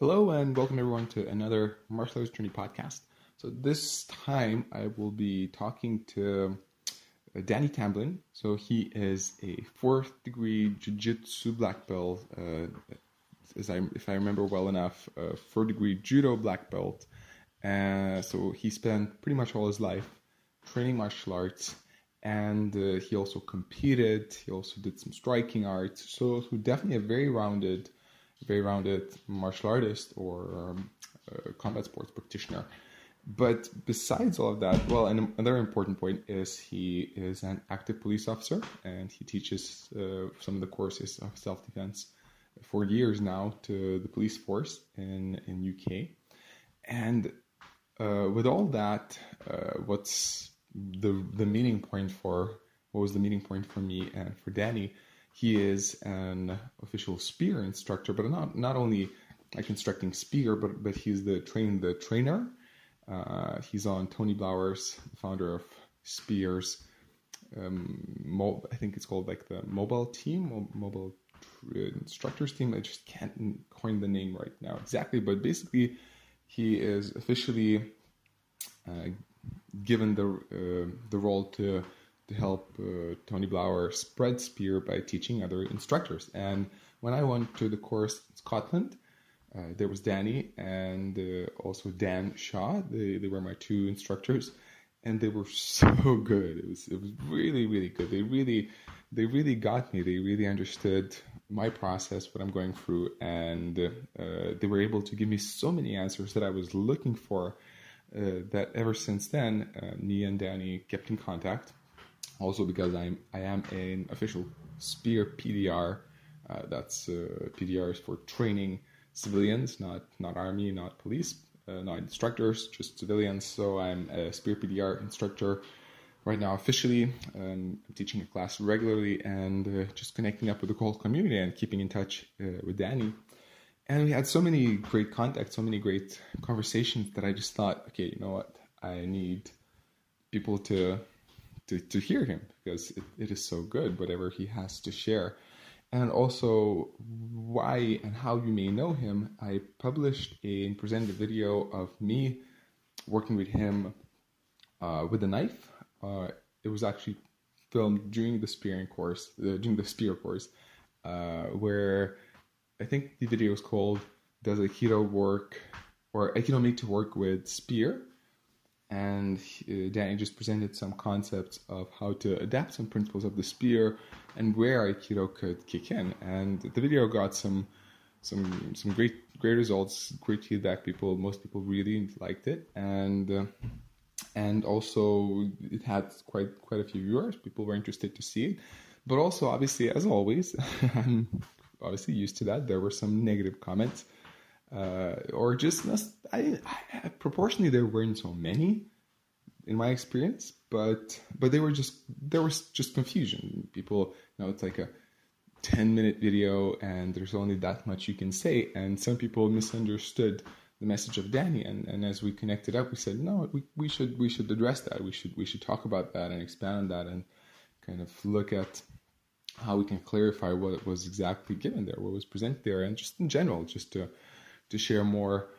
Hello and welcome everyone to another Martial Arts Journey podcast. So this time I will be talking to uh, Danny Tamblyn. So he is a fourth degree Jiu-Jitsu black belt, uh, as I, if I remember well enough, a fourth degree Judo black belt. Uh, so he spent pretty much all his life training martial arts and uh, he also competed. He also did some striking arts. So, so definitely a very rounded very rounded martial artist or um, combat sports practitioner. But besides all of that, well, and another important point is he is an active police officer and he teaches uh, some of the courses of self defense for years now to the police force in in UK. And uh, with all that, uh, what's the the meeting point for what was the meeting point for me and for Danny he is an official spear instructor, but not not only like instructing spear, but but he's the train the trainer. Uh, he's on Tony Blauer's, founder of Spears. Um, mo- I think it's called like the mobile team, mo- mobile tr- instructors team. I just can't coin the name right now exactly, but basically, he is officially uh, given the uh, the role to to help uh, Tony Blauer spread spear by teaching other instructors. And when I went to the course in Scotland, uh, there was Danny and uh, also Dan Shaw. They, they were my two instructors, and they were so good. It was it was really really good. They really they really got me. They really understood my process, what I'm going through, and uh, they were able to give me so many answers that I was looking for. Uh, that ever since then, uh, me and Danny kept in contact also because I'm I am an official Spear PDR. Uh, that's uh, PDR is for training civilians, not not army, not police, uh, not instructors, just civilians. So I'm a Spear PDR instructor right now officially. Um, I'm teaching a class regularly and uh, just connecting up with the whole community and keeping in touch uh, with Danny. And we had so many great contacts, so many great conversations that I just thought, okay, you know what, I need people to to, to hear him because it, it is so good, whatever he has to share. And also, why and how you may know him. I published and presented a video of me working with him uh, with a knife. Uh, it was actually filmed during the spearing course, uh, during the spear course, uh, where I think the video is called "Does Aikido work?" or "Aikido need to work with spear?" And uh, Danny just presented some concepts of how to adapt some principles of the spear and where Aikido could kick in. And the video got some some some great great results, great feedback. People, most people really liked it, and uh, and also it had quite quite a few viewers. People were interested to see it, but also obviously, as always, I'm obviously used to that. There were some negative comments uh, or just I, I, proportionally there weren't so many in my experience, but but they were just there was just confusion. People, you know, it's like a ten minute video and there's only that much you can say, and some people misunderstood the message of Danny, and, and as we connected up, we said no, we, we should we should address that. We should we should talk about that and expand on that and kind of look at how we can clarify what was exactly given there, what was presented there, and just in general, just to to share more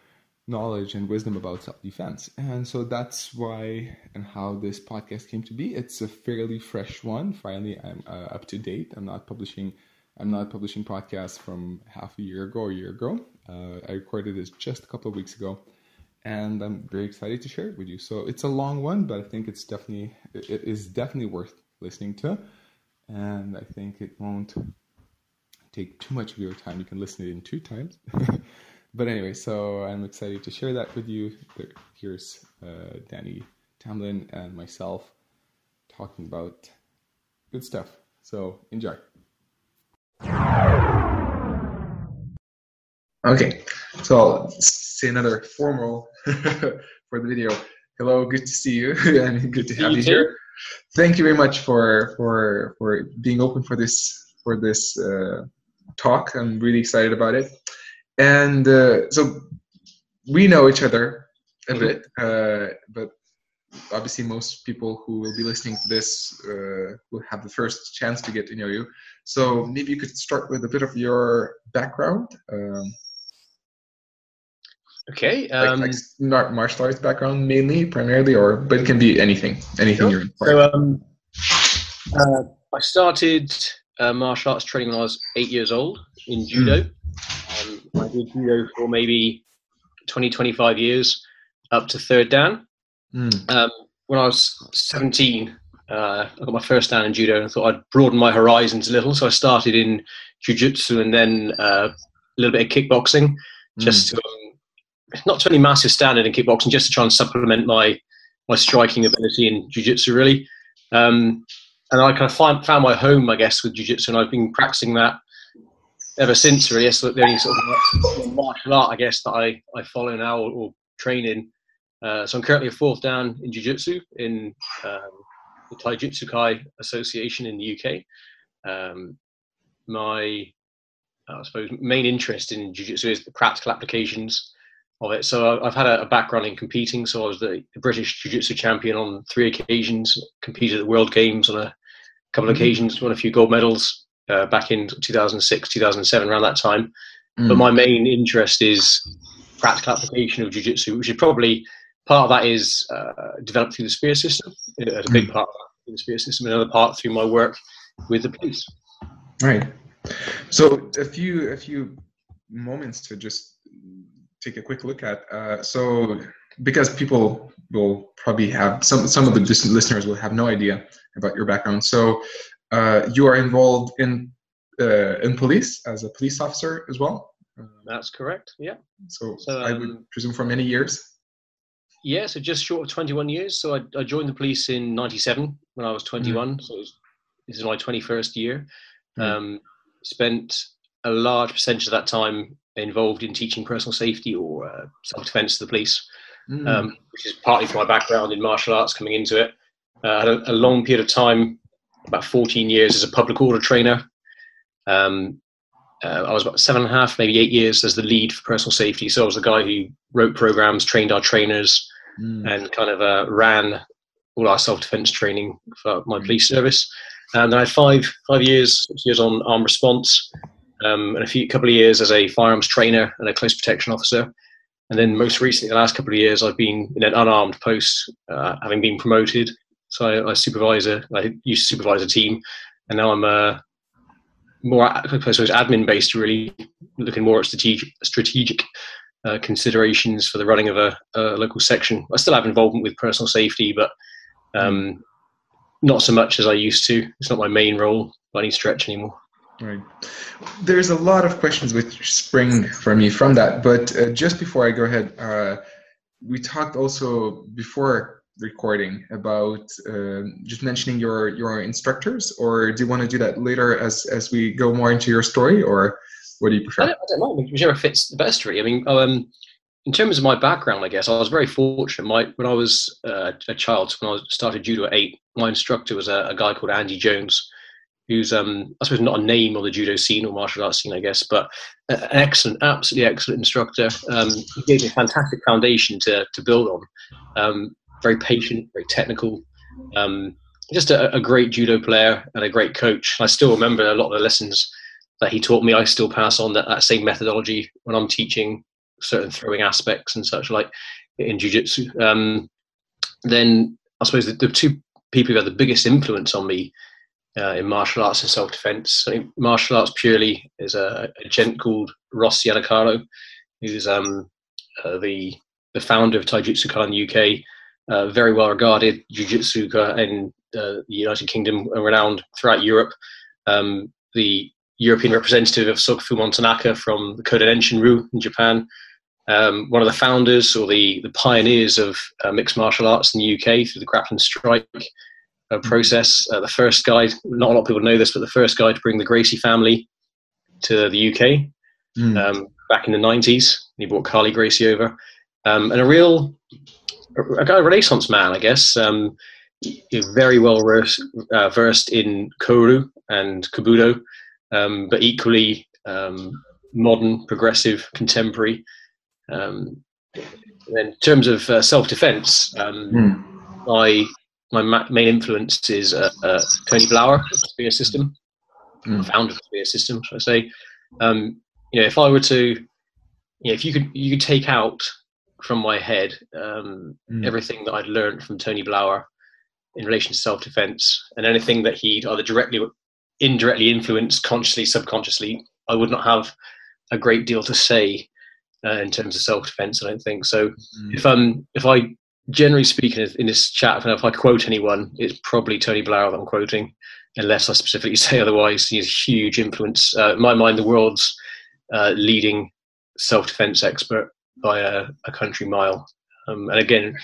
knowledge and wisdom about self defense. And so that's why and how this podcast came to be. It's a fairly fresh one. Finally, I'm uh, up to date. I'm not publishing. I'm not publishing podcasts from half a year ago or a year ago. Uh, I recorded this just a couple of weeks ago, and I'm very excited to share it with you. So it's a long one, but I think it's definitely it is definitely worth listening to, and I think it won't take too much of your time. You can listen to it in two times. but anyway, so I'm excited to share that with you. Here's uh, Danny Tamblyn and myself talking about good stuff. So enjoy. Okay, so I'll say another formal for the video. Hello, good to see you and good to have you, you here. Thank you very much for for for being open for this for this uh, talk. I'm really excited about it and uh, so we know each other a mm-hmm. bit, uh, but obviously most people who will be listening to this uh, will have the first chance to get to know you. So maybe you could start with a bit of your background. Um, Okay. Um, like, like martial arts background mainly, primarily, or but it can be anything, anything sure. you're in. So um, uh, I started uh, martial arts training when I was eight years old in judo. Mm. I did judo for maybe 20, 25 years up to third dan. Mm. Um, when I was 17, uh, I got my first dan in judo and thought I'd broaden my horizons a little. So I started in jiu-jitsu and then uh, a little bit of kickboxing just mm. to um, not to any massive standard in kickboxing, just to try and supplement my my striking ability in jiu-jitsu really. Um, and I kind of find, found my home, I guess, with jiu-jitsu, and I've been practicing that ever since. Really, it's the only sort of martial art, I guess, that I, I follow now or, or train in. Uh, so I'm currently a fourth dan in jiu-jitsu in um, the Taijutsu Kai Association in the UK. Um, my, I suppose, main interest in jiu-jitsu is the practical applications of it. So I've had a, background in competing. So I was the, British Jiu-Jitsu champion on three occasions. Competed at the World Games on a couple of mm-hmm. occasions. Won a few gold medals uh, back in 2006, 2007, around that time. Mm. But my main interest is practical application of Jiu-Jitsu, which is probably part of that is uh, developed through the spear system. A big mm. part of that, the spear system. Another part through my work with the police. Right. So a few a few moments to just take a quick look at. Uh, so because people will probably have some some of the listeners will have no idea about your background. So you are involved in uh, in police as a police officer as well. That's correct. Yeah. So, so um, I would um, presume for many years. Yeah, so just short of 21 years. So I, I joined the police in 97 when I was 21. Mm. So was, this is my 21st year. Mm. Um, spent a large percentage of that time involved in teaching personal safety or uh, self-defense to the police, mm. um, which is partly from my background in martial arts coming into it. Uh, I had a, a, long period of time, about 14 years as a public order trainer. Um, uh, I was about seven and a half, maybe eight years as the lead for personal safety. So I was the guy who wrote programs, trained our trainers, mm. and kind of uh, ran all our self-defense training for my mm. police service. And then I had five five years, six years on armed response, um, and a few couple of years as a firearms trainer and a close protection officer. And then most recently, the last couple of years, I've been in an unarmed post, uh, having been promoted. So I, I supervise a, I used to supervise a team, and now I'm a uh, more, I suppose, admin based, really looking more at strategic, strategic uh, considerations for the running of a, a, local section. I still have involvement with personal safety, but um, not so much as I used to. It's not my main role by any stretch anymore. Right. There's a lot of questions which spring for me from that, but uh, just before I go ahead, uh, we talked also before recording about uh, just mentioning your your instructors, or do you want to do that later as as we go more into your story, or what do you prefer? I don't, I don't know, whichever fits the best, really. I mean, um, in terms of my background, I guess I was very fortunate. My when I was uh, a child, when I started judo at eight, my instructor was a, a guy called Andy Jones who's um, I suppose not a name on the judo scene or martial arts scene, I guess, but an excellent, absolutely excellent instructor. Um, he gave me a fantastic foundation to to build on. Um, very patient, very technical. Um, just a, a, great judo player and a great coach. I still remember a lot of the lessons that he taught me. I still pass on that, that same methodology when I'm teaching certain throwing aspects and such like in jiu-jitsu. Um, then I suppose the, the two people who had the biggest influence on me uh, in martial arts and self defense. martial arts purely is a, a gent called Ross Giannicarlo, who's um, uh, the the founder of Taijutsu the UK, uh, very well regarded jiu-jitsu in uh, the United Kingdom and renowned throughout Europe. Um, the European representative of Sokofumo Tanaka from the Kododen Shinryu in Japan. Um, one of the founders or the, the pioneers of uh, mixed martial arts in the UK through the grappling strike uh, process. Uh, the first guy, not a lot of people know this, but the first guy to bring the Gracie family to the UK mm. um, back in the 90s. He brought Kali Gracie over. Um, and a real a, a Renaissance man, I guess. Um, very well versed, uh, versed in Koryu and Kobudo, um, but equally um, modern, progressive, contemporary. Um, in terms of uh, self defense, mm. I my ma- main influence is uh, uh, Tony Blauer, Spear System, mm. founder of Spear System, should I say? Um, you know, if I were to, you know, if you could, you could take out from my head um, mm. everything that I'd learned from Tony Blauer in relation to self-defense and anything that he'd either directly or indirectly influenced, consciously, subconsciously. I would not have a great deal to say uh, in terms of self-defense. I don't think so. Mm. If um if I generally speaking in this chat, if I quote anyone, it's probably Tony Blauer that I'm quoting, unless I specifically say otherwise. He's a huge influence. Uh, in my mind, the world's uh, leading self-defense expert by a, a country mile. Um, and again,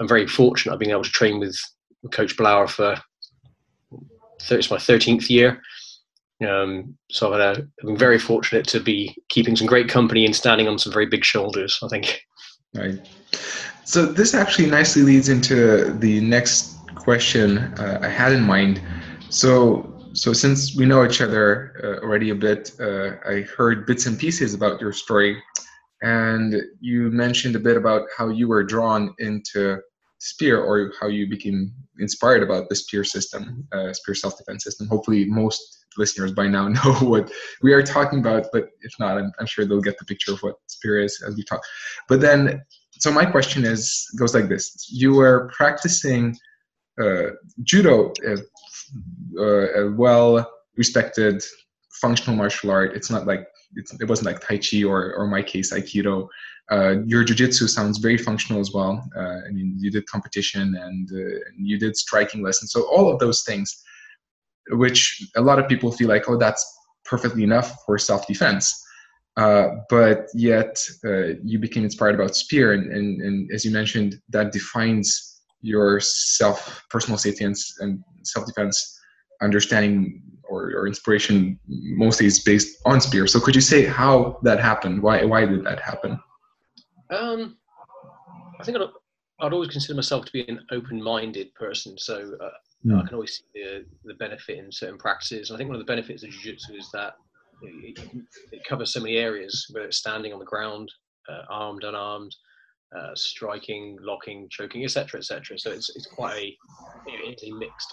I'm very fortunate. I've been able to train with Coach Blauer for it's my 13th year. Um, so I've, a, I've been very fortunate to be keeping some great company and standing on some very big shoulders. I think. Right. So this actually nicely leads into the next question uh, I had in mind. So so since we know each other uh, already a bit, uh, I heard bits and pieces about your story, and you mentioned a bit about how you were drawn into Spear or how you became inspired about the Spear system, uh, Spear self-defense system. Hopefully, most listeners by now know what we are talking about, but if not, I'm, I'm sure they'll get the picture of what Spear is as we talk. But then, so my question is goes like this: You were practicing uh, judo, uh, uh, a well-respected functional martial art. It's not like it wasn't like Tai Chi or, or my case Aikido. Uh, your jujitsu sounds very functional as well. Uh, I mean, you did competition and, uh, you did striking lessons. So all of those things, which a lot of people feel like, oh, that's perfectly enough for self-defense. Uh, but yet uh, you became inspired about spear, and, and, and as you mentioned, that defines your self personal safety and, and self-defense understanding or, or inspiration mostly is based on spear. So could you say how that happened? Why why did that happen? Um, I think I'd, I'd always consider myself to be an open-minded person. So uh, mm. I can always see the, the benefit in certain practices. And I think one of the benefits of jiu-jitsu is that it, it, covers so many areas, whether it's standing on the ground, uh, armed, unarmed, uh, striking, locking, choking, etc., etc. So it's it's quite a it's a mixed.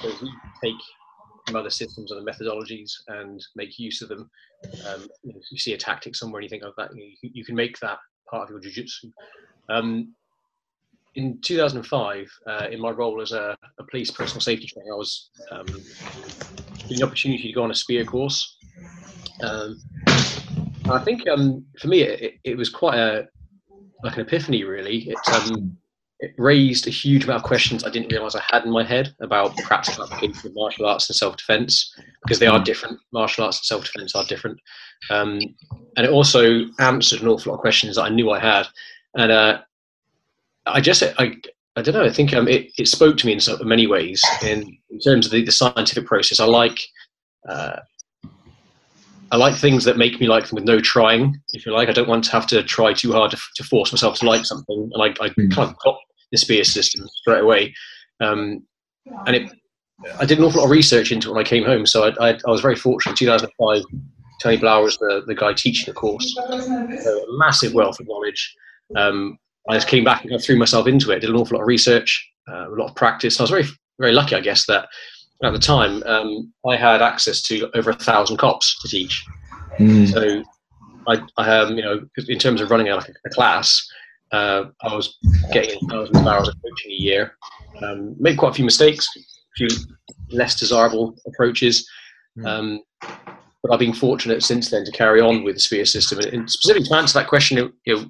So we take from other systems and methodologies and make use of them. Um, you, see a tactic somewhere and you think of that, you, you can make that part of your jiu-jitsu. Um, in 2005, uh, in my role as a, a, police personal safety trainer, I was um, given the opportunity to go on a spear course. Um, I think um, for me, it, it, was quite a like an epiphany, really. It, um, it raised a huge amount of questions I didn't realize I had in my head about practical application of martial arts and self defense because they are mm. different. Martial arts and self defense are different. Um, and it also answered an awful lot of questions that I knew I had. And uh, I just, I, I don't know, I think um, it, it spoke to me in so many ways in, in terms of the, the scientific process. I like, uh, I like things that make me like them with no trying, if you like. I don't want to have to try too hard to, to force myself to like something. And I, I mm. kind of got the spear system straight away. Um, and it, I did an awful lot of research into it when I came home. So I, I, I was very fortunate. In 2005, Tony Blauer was the, the guy teaching the course. So a massive wealth of knowledge. Um, I just came back and I threw myself into it. Did an awful lot of research, uh, a lot of practice. I was very very lucky, I guess, that at the time um, I had access to over a thousand cops to teach. Mm. So I, I um, you know, in terms of running a, like a class, uh, I was getting thousands of hours of coaching a year. Um, made quite a few mistakes, a few less desirable approaches. Mm. Um, but I've been fortunate since then to carry on with the spear system. And, and specifically to answer that question, you know,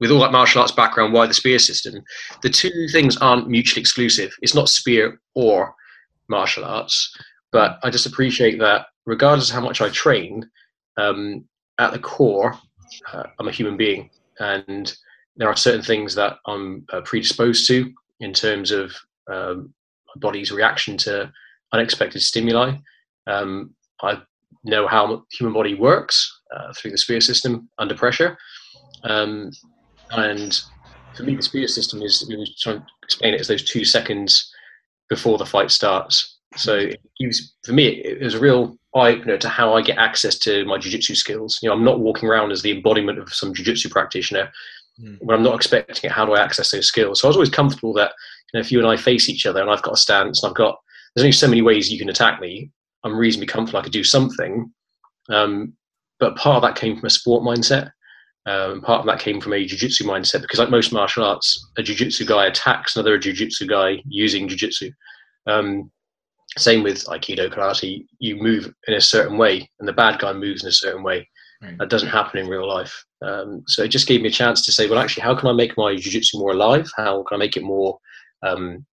with all that martial arts background, why the spear system? The two things aren't mutually exclusive. It's not spear or martial arts, but I just appreciate that regardless of how much I train, um, at the core, uh, I'm a human being, and there are certain things that I'm uh, predisposed to in terms of um, my body's reaction to unexpected stimuli. Um, I know how human body works uh, through the spear system under pressure. Um, and for me, the spear system is, trying to explain it as those two seconds before the fight starts. So it gives, for me, it was a real eye opener to how I get access to my jiu-jitsu skills. You know, I'm not walking around as the embodiment of some jiu-jitsu practitioner mm. when I'm not expecting it, how do I access those skills? So I was always comfortable that you know, if you and I face each other and I've got a stance and I've got, there's only so many ways you can attack me. I'm reasonably comfortable I could do something. Um, but part of that came from a sport mindset. Um, part of that came from a jiu-jitsu mindset because, like most martial arts, a jiu-jitsu guy attacks another jiu-jitsu guy using jiu-jitsu. Um, same with Aikido, karate. You move in a certain way, and the bad guy moves in a certain way. Right. That doesn't happen in real life. Um, so it just gave me a chance to say, well, actually, how can I make my jiu-jitsu more alive? How can I make it more um,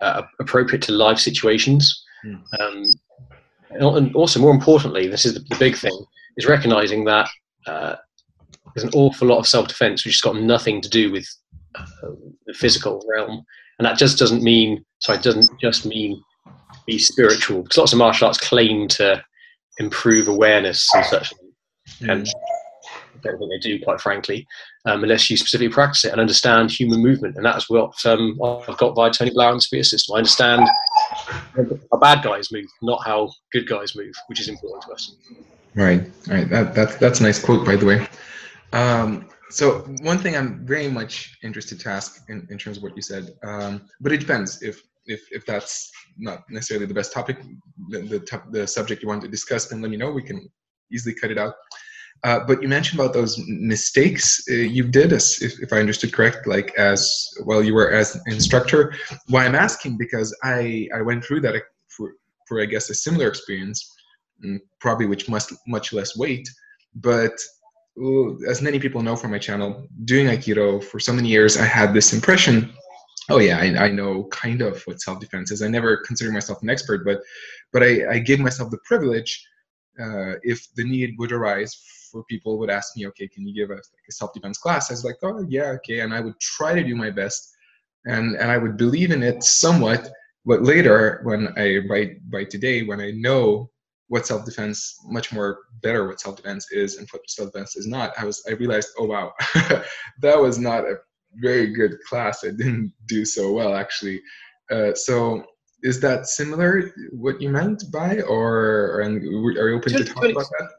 uh, appropriate to live situations? Mm. and also, more importantly, this is the, the big thing: is recognizing that uh, there's an awful lot of self-defense which has got nothing to do with uh, the physical realm, and that just doesn't mean. Sorry, it doesn't just mean be spiritual. Because lots of martial arts claim to improve awareness and such, mm. and I don't think they do, quite frankly, um, unless you specifically practice it and understand human movement. And that's what um, I've got by Tony Blauer and Spear System. I understand how bad guys move, not how good guys move, which is important to us. Right, right. That, that's that's a nice quote, by the way. Um, so one thing I'm very much interested to ask in, in terms of what you said, um, but it depends if if if that's not necessarily the best topic, the the, top, the subject you want to discuss, then let me know. We can easily cut it out. Uh, but you mentioned about those mistakes uh, you did, as if, if, I understood correct, like as well you were as instructor. Why I'm asking because I I went through that for for I guess a similar experience, mm, probably which must much less weight, but as many people know from my channel, doing Aikido for so many years, I had this impression oh yeah I, I, know kind of what self-defense is i never consider myself an expert but but i, I give myself the privilege uh, if the need would arise for people would ask me okay can you give us like a self-defense class i was like oh yeah okay and i would try to do my best and and i would believe in it somewhat but later when i write by today when i know what self-defense much more better what self-defense is and what self-defense is not i was i realized oh wow that was not a very good class. I didn't do so well actually. Uh, so is that similar what you meant by, or and are you open to, to talk about that?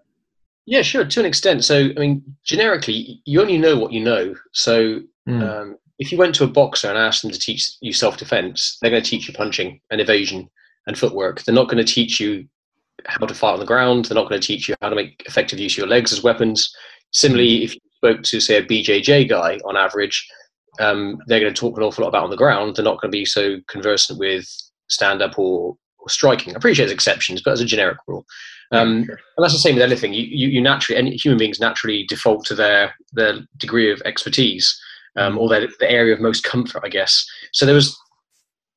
Yeah, sure. To an extent. So I mean, generically, you only know what you know. So mm. um, if you went to a boxer and asked them to teach you self-defense, they're going to teach you punching and evasion and footwork. They're not going to teach you how to fight on the ground. They're not going to teach you how to make effective use of your legs as weapons. Similarly, if you spoke to say a BJJ guy on average, um, they're going to talk an awful lot about on the ground. They're not going to be so conversant with stand up or, or striking. I appreciate there's exceptions, but as a generic rule. Um, sure. And that's the same with anything. You, you, you, naturally, any human beings naturally default to their their degree of expertise um, mm. or their the area of most comfort, I guess. So there was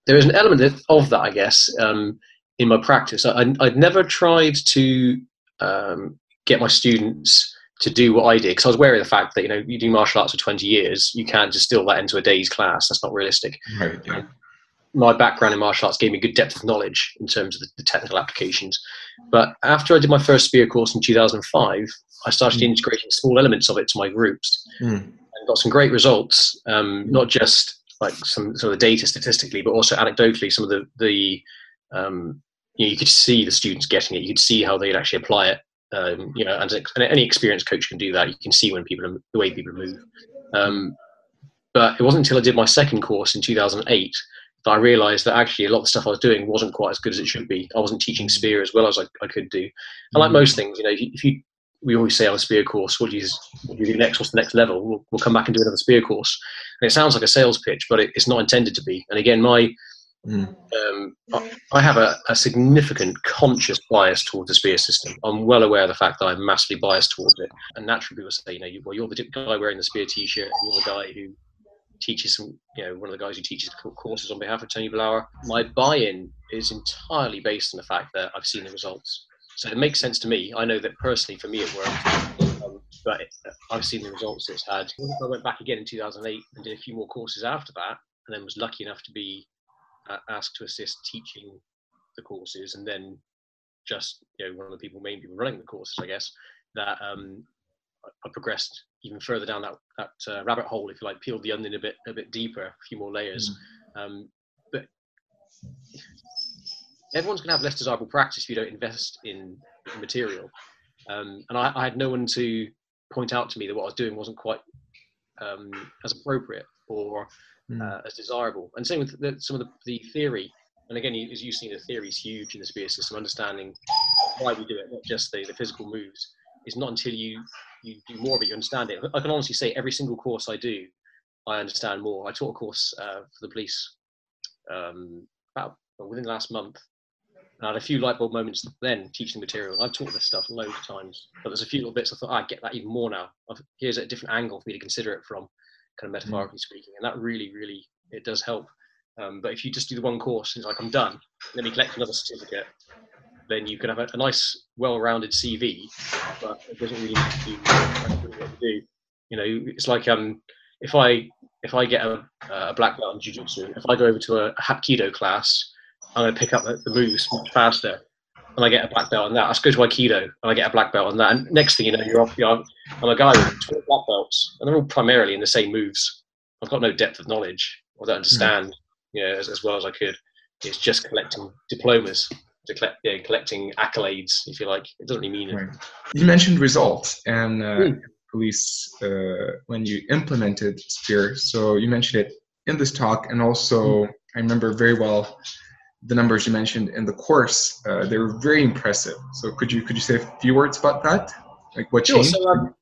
there is an element of that, I guess, um, in my practice. I, would never tried to um, get my students to do what I did because I was wary of the fact that you know you do martial arts for 20 years, you can't distill that into a day's class. That's not realistic. Right, yeah. My background in martial arts gave me good depth of knowledge in terms of the, the, technical applications. But after I did my first spear course in 2005, I started mm. integrating small elements of it to my groups mm. and got some great results. Um, not just like some sort of the data statistically, but also anecdotally, some of the the um, you, know, you could see the students getting it. You could see how they'd actually apply it um, you know, and, and, any experienced coach can do that. You can see when people are, the way people move. Um, but it wasn't until I did my second course in 2008 that I realized that actually a lot of the stuff I was doing wasn't quite as good as it should be. I wasn't teaching spear as well as I, I could do. And like most things, you know, if you, if you we always say on a spear course, what do you, what do, you do next? What's the next level? We'll, we'll, come back and do another spear course. And it sounds like a sales pitch, but it, it's not intended to be. And again, my Mm. Um, I have a, a, significant conscious bias towards the spear system. I'm well aware of the fact that I'm massively biased towards it. And naturally, people say, you know, you, well, you're the guy wearing the spear T-shirt, and you're the guy who teaches some, you know, one of the guys who teaches courses on behalf of Tony Blauer. My buy-in is entirely based on the fact that I've seen the results. So it makes sense to me. I know that personally, for me, it worked. Um, but I've seen the results it's had. I went back again in 2008 and did a few more courses after that, and then was lucky enough to be asked to assist teaching the courses, and then just you know one of the people, main people running the courses, I guess, that um, I progressed even further down that that uh, rabbit hole, if you like, peeled the onion a bit a bit deeper, a few more layers. Mm. Um, but everyone's going to have less desirable practice if you don't invest in material. Um, and I, I, had no one to point out to me that what I was doing wasn't quite um, as appropriate or mm. uh, as desirable. And same with the, some of the, the theory. And again, as you've seen, the theory is huge in the spear system. Understanding why we do it, not just the, the physical moves, is not until you you do more of it, you understand it. I can honestly say every single course I do, I understand more. I taught a course uh, for the police um, about within the last month. And I had a few light bulb moments then teaching the material. I've taught this stuff loads of times, but there's a few little bits I thought oh, I get that even more now. Here's a different angle for me to consider it from, kind of metaphorically mm. speaking, and that really, really, it does help. Um, but if you just do the one course and it's like I'm done, let me collect another certificate, then you can have a, a nice, well-rounded CV, but it doesn't really do what to do. You know, it's like um, if I if I get a, a black belt in jiu-jitsu, if I go over to a, a Hapkido class, I'm going to pick up the, the, moves much faster. And I get a black belt on that. I go to Aikido and I get a black belt on that. And next thing you know, you're off. You know, I'm a guy with 20 black belts, and they're all primarily in the same moves. I've got no depth of knowledge or don't understand, mm. you know, as, as well as I could. It's just collecting diplomas collect, yeah, collecting accolades, if you like. It doesn't really mean it. Right. You mentioned results and uh, mm. police uh, when you implemented Spear. So you mentioned it in this talk, and also mm. I remember very well the numbers you mentioned in the course. Uh, they were very impressive. So could you could you say a few words about that? Like what changed? Sure, so, um,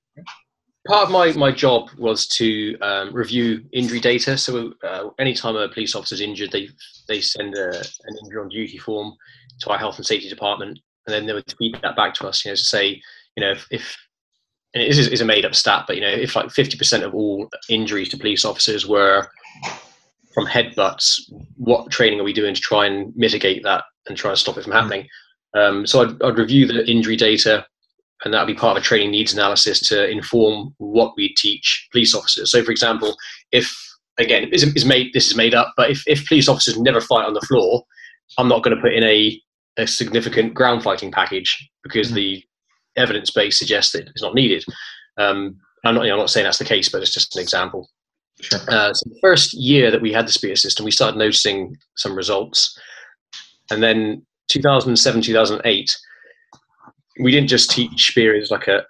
part of my, my job was to um, review injury data. So uh, anytime a police officer is injured, they they send a, an injury on duty form to our health and safety department, and then they would feed that back to us. You know, to say, you know, if, if and this is, is a made up stat, but you know, if like 50% of all injuries to police officers were from headbutts, what training are we doing to try and mitigate that and try and stop it from happening? Um, so I'd, I'd, review the injury data, and that would be part of a training needs analysis to inform what we teach police officers. So, for example, if again, is, is made this is made up, but if, if police officers never fight on the floor, I'm not going to put in a, a significant ground fighting package because mm-hmm. the evidence base suggests that it's not needed. Um, I'm not, you know, I'm not saying that's the case, but it's just an example. Sure. Uh, so the first year that we had the Spear system, we started noticing some results. And then 2007, 2008, we didn't just teach Spear as like a,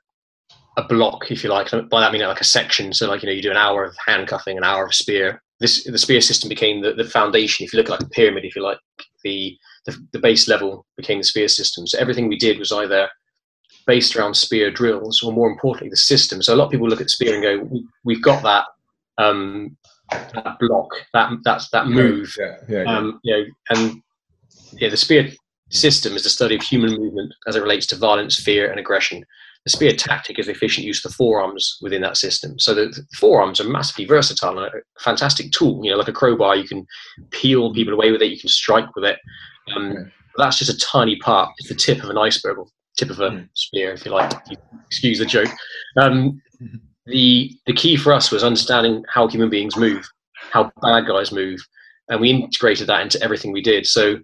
a block, if you like. By that I mean like a section. So like, you know, you do an hour of handcuffing, an hour of Spear. This, the Spear system became the, the foundation. If you look at like a pyramid, if you like, the, the, the base level became the Spear system. So everything we did was either based around Spear drills or more importantly, the system. So a lot of people look at Spear and go, we've got that um, that block, that that's that move. Yeah, yeah, yeah. Um, you know, and yeah, the spear system is the study of human movement as it relates to violence, fear, and aggression. The spear tactic is the efficient use of the forearms within that system. So the, the forearms are massively versatile and a fantastic tool. You know, like a crowbar, you can peel people away with it, you can strike with it. Um, okay. That's just a tiny part. It's the tip of an iceberg, or tip of a mm. spear, if you like. Excuse the joke. Um, the the key for us was understanding how human beings move, how bad guys move, and we integrated that into everything we did. So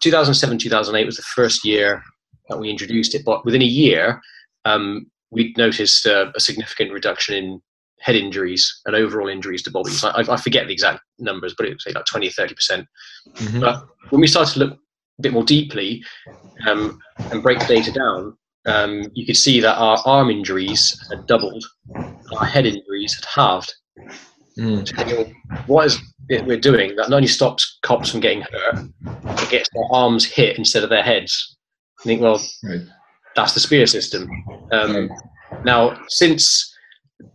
2007 2008 was the first year that we introduced it, but within a year, um, we noticed a, a, significant reduction in head injuries and overall injuries to bodies. I, I forget the exact numbers, but it was say like 20 or 30 percent. Mm-hmm. But when we started to look a bit more deeply um, and break the data down, um, you could see that our arm injuries had doubled, our head injuries had halved. Mm. So what is it we're doing that not only stops cops from getting hurt, it gets their arms hit instead of their heads. I think, well, right. that's the spear system. Um, right. Now, since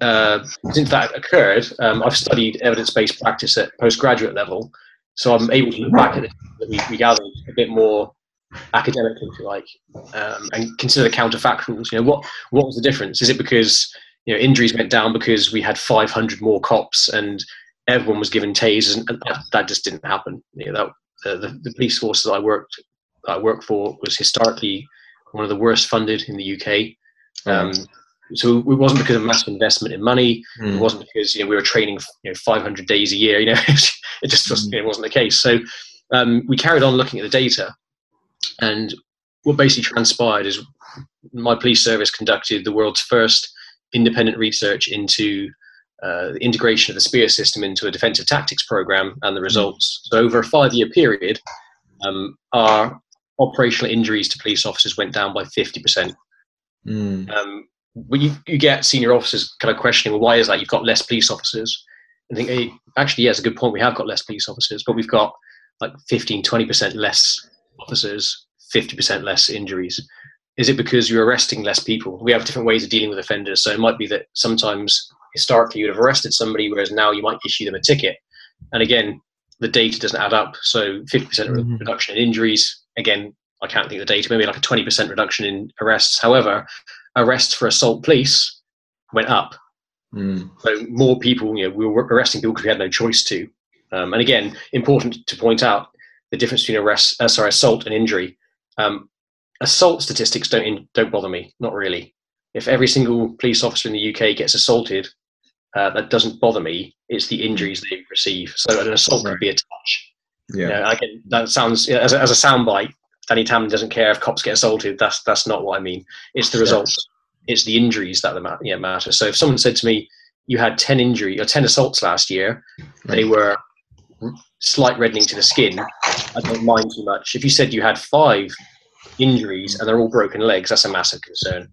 uh, since that occurred, um, I've studied evidence-based practice at postgraduate level, so I'm able to look back at it that we, we gathered a bit more academically, if you like, um, and consider the counterfactuals. You know, what what was the difference? Is it because you know injuries went down because we had 500 more cops and everyone was given tasers, and, that, that, just didn't happen. You know, that uh, the, the police forces I worked I worked for was historically one of the worst funded in the UK. Um, so it wasn't because of massive investment in money. Mm. It wasn't because you know we were training you know 500 days a year. You know, it just was, mm. it wasn't the case. So um, we carried on looking at the data, and what basically transpired is my police service conducted the world's first independent research into uh, the integration of the SPEAR system into a defensive tactics program and the results. So, over a five year period, um, our operational injuries to police officers went down by 50%. Mm. Um, when you, you get senior officers kind of questioning, well, why is that? You've got less police officers. And think, hey, actually, yes, a good point. We have got less police officers, but we've got like 15, 20% less officers, 50% less injuries. is it because you're arresting less people? We have different ways of dealing with offenders. So it might be that sometimes historically you'd have arrested somebody, whereas now you might issue them a ticket. And again, the data doesn't add up. So 50% mm hmm reduction in injuries. Again, I can't think of the data, maybe like a 20% reduction in arrests. However, arrests for assault police went up. Mm. So more people, you know, we were arresting people because we had no choice to. Um, and again, important to point out the difference between arrest, uh, sorry, assault and injury. Um, assault statistics don't in, don't bother me, not really. If every single police officer in the UK gets assaulted, uh, that doesn't bother me. It's the injuries they receive. So an assault could be a touch. Yeah, you know, I get, that sounds as a, as a soundbite. Danny Tamblyn doesn't care if cops get assaulted. That's that's not what I mean. It's the results. It's the injuries that the yeah, matter. So if someone said to me, "You had ten injury or ten assaults last year," they were slight reddening to the skin. I don't mind too much. If you said you had five injuries and they're all broken legs, that's a massive concern.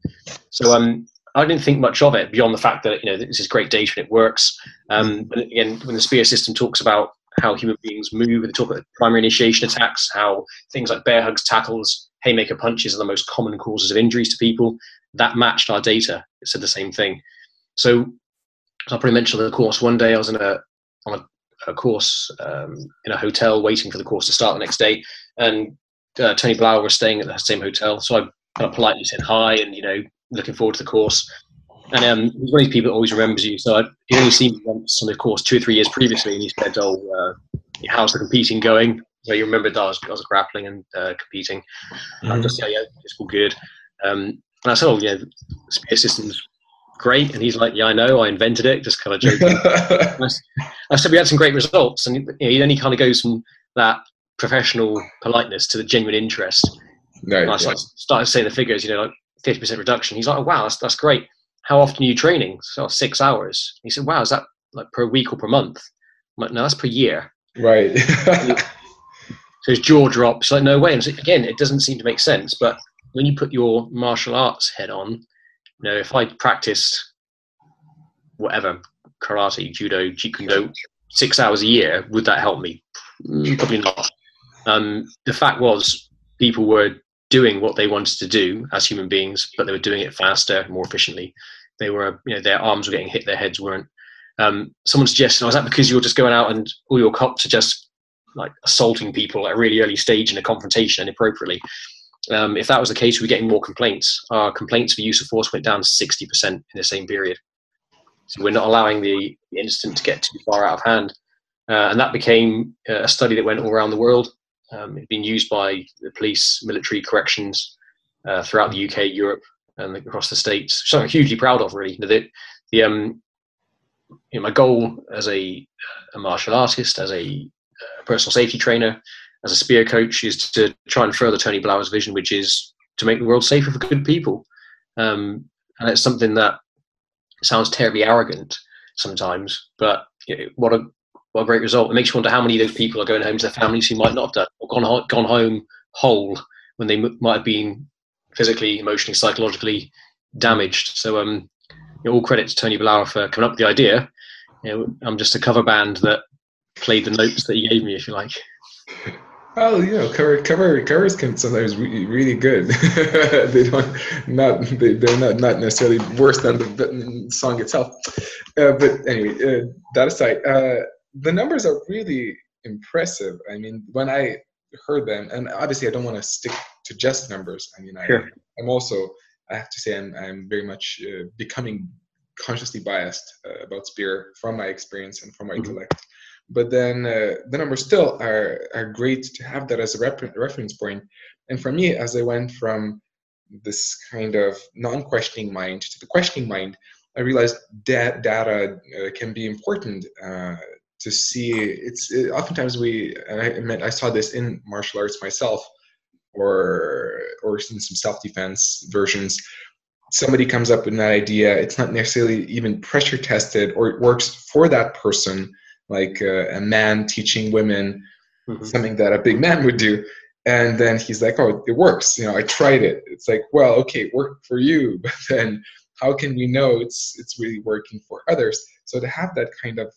So um, I didn't think much of it beyond the fact that you know this is great data and it works. Um, again, when the Spear system talks about how human beings move, they talk about primary initiation attacks, how things like bear hugs, tackles, haymaker punches are the most common causes of injuries to people. That matched our data. It said the same thing. So I'll probably mention the course. One day I was in a on a, a course um, in a hotel waiting for the course to start the next day, and uh, Tony Blauer was staying at the same hotel. So I kind of politely said hi and you know looking forward to the course. And um, he's one of these people that always remembers you. So I'd, he'd only seen me once on the course two or three years previously, and he said, "Oh, uh, how's the competing going?" So you remember that I was, I was grappling and uh, competing. Mm-hmm. I'm just yeah, yeah, it's all good. Um, and I said, "Oh, yeah, spear systems great." And he's like, "Yeah, I know. I invented it." Just kind of joking. I said we had some great results, and you know, then he kind of goes from that professional politeness to the genuine interest. No, I yeah. started saying the figures, you know, like 50% reduction. He's like, oh, wow, that's, that's great. How often are you training? So six hours. He said, wow, is that like per week or per month? I'm like, no, that's per year. Right. so his jaw drops. Like, no way. And so, again, it doesn't seem to make sense. But when you put your martial arts head on, you know, if I practiced whatever, karate, judo, jeet six hours a year, would that help me? Mm, probably not. Um, the fact was, people were doing what they wanted to do as human beings, but they were doing it faster, more efficiently. They were, you know, their arms were getting hit, their heads weren't. Um, someone suggested, "Was oh, that because you're just going out and all your cops are just like assaulting people at a really early stage in a confrontation inappropriately?" Um, if that was the case, we were getting more complaints. Our complaints for use of force went down 60% in the same period. So we're not allowing the, incident to get too far out of hand. Uh, and that became a study that went all around the world. Um, it's been used by the police, military, corrections uh, throughout the UK, Europe, and across the states. Which I'm hugely proud of, really. The, the um, you know, my goal as a, a martial artist, as a, a, personal safety trainer, as a spear coach, is to try and further Tony Blauer's vision, which is to make the world safer for good people. Um, and it's something that sounds terribly arrogant sometimes, but you know, what a what a great result. It makes you wonder how many of those people are going home to their families who might not have done or gone, gone home whole when they m- might have been physically, emotionally, psychologically damaged. So, um, you know, all credit to Tony Blauer for coming up with the idea. You know, I'm just a cover band that played the notes that he gave me, if you like. Well, you know, cover cover covers can sometimes be really good. they don't not they, they're not not necessarily worse than the song itself. Uh, but anyway, uh, that aside, uh, the numbers are really impressive. I mean, when I heard them, and obviously I don't want to stick to just numbers. I mean, I, sure. I'm also, I have to say, I'm, I'm very much uh, becoming consciously biased uh, about Spear from my experience and from my mm-hmm. intellect. But then uh, the numbers still are, are great to have that as a rep- reference point. And for me, as I went from this kind of non-questioning mind to the questioning mind, I realized that data uh, can be important uh, to see it's it, oftentimes we and I mean I saw this in martial arts myself or or in some self-defense versions. Somebody comes up with an idea it's not necessarily even pressure tested or it works for that person like uh, a man teaching women mm-hmm. something that a big man would do and then he's like oh it works you know i tried it. It's like well okay it worked for you but then how can we know it's it's really working for others? So to have that kind of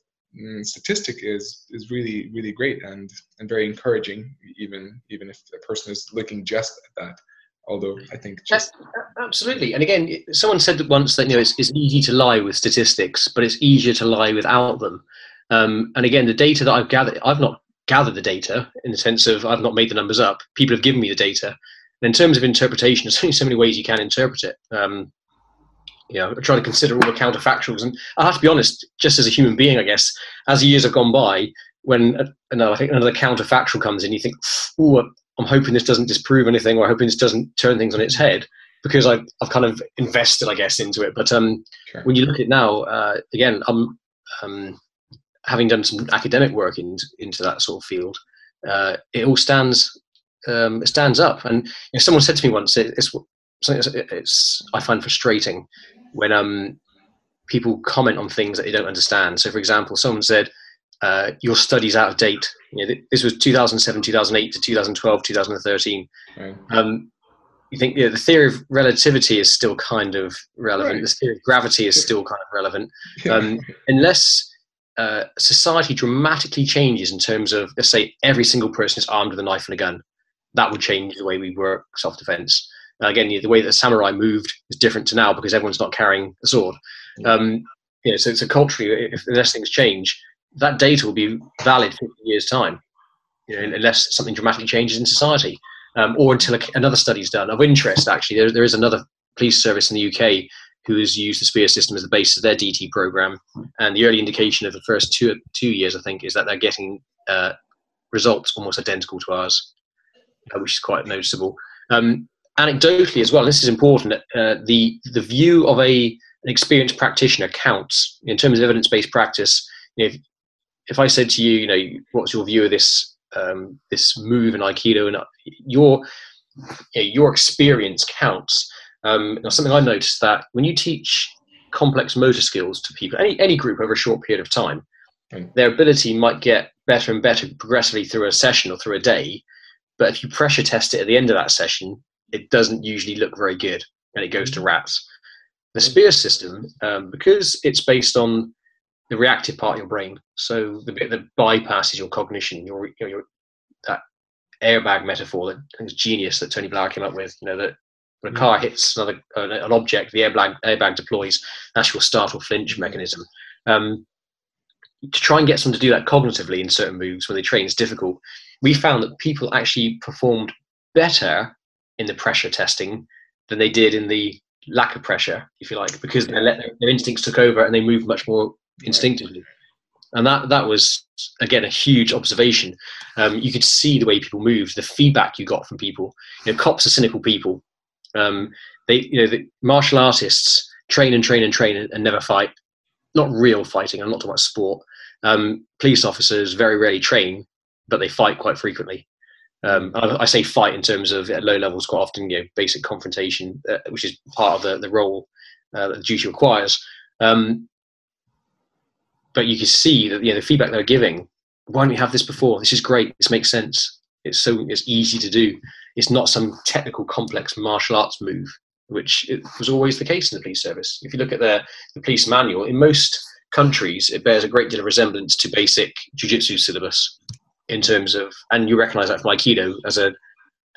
statistic is is really really great and and very encouraging even even if a person is looking just at that although I think just absolutely. And again, someone said once that you know it's, it's easy to lie with statistics, but it's easier to lie without them. Um, and again, the data that I've gathered, I've not gathered the data in the sense of I've not made the numbers up. People have given me the data. And in terms of interpretation, there's only so many ways you can interpret it. Um, you know, I try to consider all the counterfactuals. And I have to be honest, just as a human being, I guess, as the years have gone by, when uh, I think another counterfactual comes in, you think, oh, I'm hoping this doesn't disprove anything, or I'm hoping this doesn't turn things on its head, because I've, I've kind of invested, I guess, into it. But um, sure. when you look at it now, uh, again, I'm um, having done some academic work in, into that sort of field. Uh, it all stands um, it stands up. And you know, someone said to me once, it, it's something it's, it's I find frustrating when um, people comment on things that they don't understand. So, for example, someone said, uh, your study's out of date. You know, this was 2007, 2008 to 2012, 2013. Right. Um, you think the theory of relativity is still kind of relevant. Right. The theory of gravity is still kind of relevant. Um, unless uh, society dramatically changes in terms of, let's say, every single person is armed with a knife and a gun, that would change the way we work self defense. Again, the way that samurai moved is different to now because everyone's not carrying a sword. Um, you know, so, so culturally, if unless things change, that data will be valid 50 years' time, you know, unless something dramatically changes in society, um, or until a, another study is done. Of interest, actually, there, there is another police service in the UK who has used the Spear system as the basis of their DT program, and the early indication of the first two two years, I think, is that they're getting uh, results almost identical to ours, uh, which is quite noticeable. Um, anecdotally, as well, this is important. Uh, the the view of a an experienced practitioner counts in terms of evidence-based practice. You know, if, if I said to you, you know, what's your view of this um, this move in Aikido, and uh, your you know, your experience counts. Um, now, something I noticed that when you teach complex motor skills to people, any any group over a short period of time, mm. their ability might get better and better progressively through a session or through a day. But if you pressure test it at the end of that session, it doesn't usually look very good, and it goes to mm. rats. The Spear system, um, because it's based on the reactive part of your brain. So the bit that bypasses your cognition, your, your, your that airbag metaphor that I think is genius that Tony Blauer came up with. You know that when a car mm. hits another uh, an object, the airbag airbag deploys. That's your startle flinch mechanism. Um, to try and get someone to do that cognitively in certain moves when they train is difficult. We found that people actually performed better in the pressure testing than they did in the lack of pressure, if you like, because their, their instincts took over and they moved much more instinctively. And that that was again a huge observation. Um, you could see the way people moved, the feedback you got from people. You know, cops are cynical people. Um, they, you know, the martial artists train and train and train and, and never fight. Not real fighting. I'm not talking about sport. Um, police officers very rarely train, but they fight quite frequently. Um, I, I, say fight in terms of at low levels, quite often, you know, basic confrontation, uh, which is part of the, the role uh, that the duty requires. Um, but you can see that you know the feedback they're giving. Why don't we have this before? This is great. This makes sense. It's so it's easy to do. It's not some technical, complex martial arts move, which was always the case in the police service. If you look at the, the police manual, in most countries, it bears a great deal of resemblance to basic jiu-jitsu syllabus in terms of, and you recognise that from Aikido as a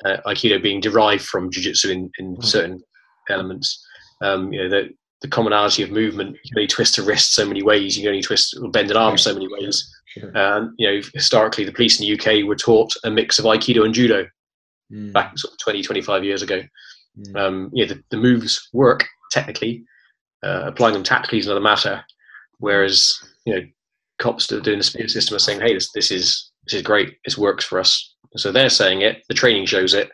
uh, Aikido being derived from jiu-jitsu in, in mm. certain elements. Um, you know, that the commonality of movement. You can only twist a wrist so many ways. You can only twist or bend an arm so many ways. Sure. Um, you know, historically, the police in the UK were taught a mix of Aikido and Judo mm. back sort of 20, 25 years ago. Mm. Um, you know, the, the, moves work technically. Uh, applying them tactically is another matter. Whereas, you know, cops that are doing the spear system are saying, "Hey, this this is this is great. This works for us." So they're saying it. The training shows it,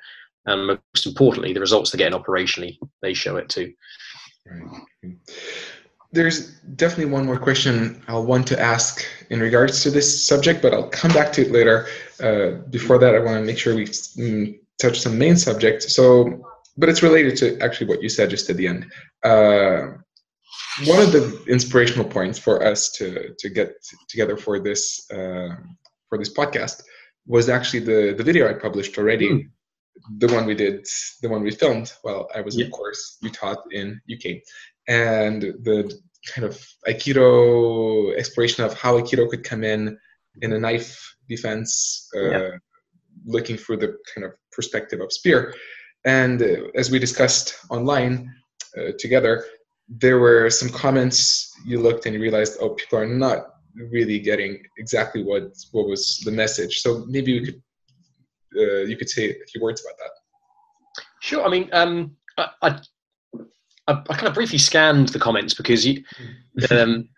and most importantly, the results they're getting operationally, they show it too. There's definitely one more question I'll want to ask in regards to this subject, but I'll come back to it later. Uh, before that, I want to make sure we touch some main subject. So, but it's related to actually what you said just at the end. Uh, one of the inspirational points for us to to get together for this uh, for this podcast was actually the the video I published already. Mm the one we did, the one we filmed while I was yeah. in course you taught in UK, and the kind of Aikido exploration of how Aikido could come in in a knife defense, uh, yeah. looking through the kind of perspective of spear. And uh, as we discussed online uh, together, there were some comments you looked and you realized, oh, people are not really getting exactly what what was the message. So maybe we could uh, you could say a few words about that. Sure. I mean, um, I, I, I, kind of briefly scanned the comments because you, hmm. um,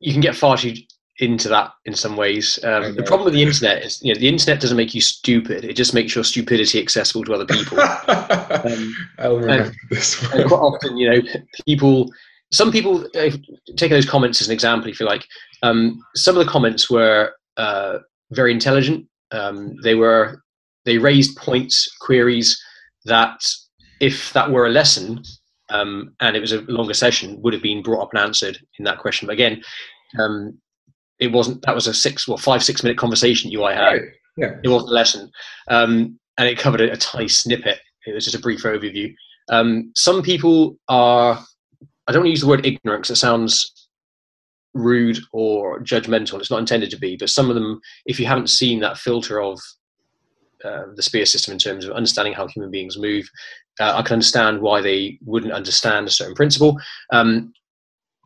you can get far too into that in some ways. Um, the problem with the internet is, you know, the internet doesn't make you stupid; it just makes your stupidity accessible to other people. um, I'll remember and, this one. And quite often, you know, people. Some people uh, take those comments as an example, if you like. Um, some of the comments were uh, very intelligent. Um, they were they raised points, queries that, if that were a lesson um, and it was a longer session, would have been brought up and answered in that question. But again, um, it wasn't that was a six or well, five six minute conversation you I had. Right. Yeah. It wasn't a lesson, um, and it covered a, a, tiny snippet. It was just a brief overview. Um, some people are. I don't want to use the word ignorant because it sounds rude or judgmental. It's not intended to be, but some of them, if you haven't seen that filter of uh, the spear system in terms of understanding how human beings move, uh, I can understand why they wouldn't understand a certain principle. Um,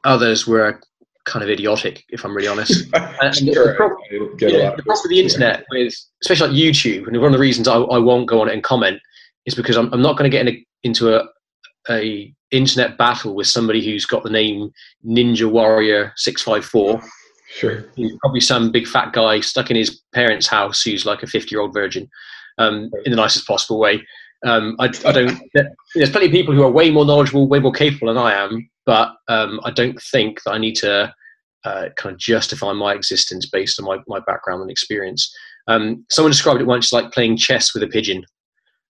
others were kind of idiotic, if I'm really honest. and sure, the, problem, yeah, the problem with the internet, yeah. with especially like YouTube, and one of the reasons I, I won't go on it and comment is because I'm, I'm not going to get in a, into a, a internet battle with somebody who's got the name Ninja Warrior six five four. Sure. He's probably some big fat guy stuck in his parents' house who's like a fifty year old virgin, um, in the nicest possible way. Um, I, I, don't. There's plenty of people who are way more knowledgeable, way more capable than I am, but um, I don't think that I need to uh, kind of justify my existence based on my, my background and experience. Um, someone described it once like playing chess with a pigeon.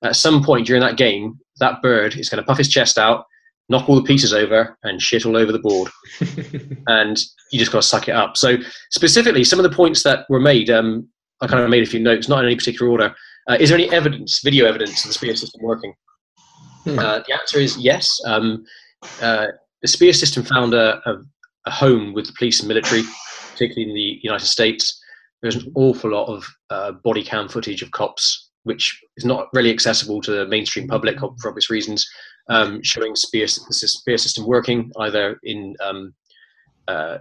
At some point during that game, that bird is going to puff his chest out, knock all the pieces over, and shit all over the board. and you just got to suck it up. So, specifically, some of the points that were made, um, I kind of made a few notes, not in any particular order. Uh, is there any evidence, video evidence, of the spear system working? Hmm. Uh, the answer is yes. Um, uh, the spear system found a, a, a, home with the police and military, particularly in the United States. There's an awful lot of uh, body cam footage of cops, which is not really accessible to the mainstream public for obvious reasons, um, showing spear, spear system working either in um, uh,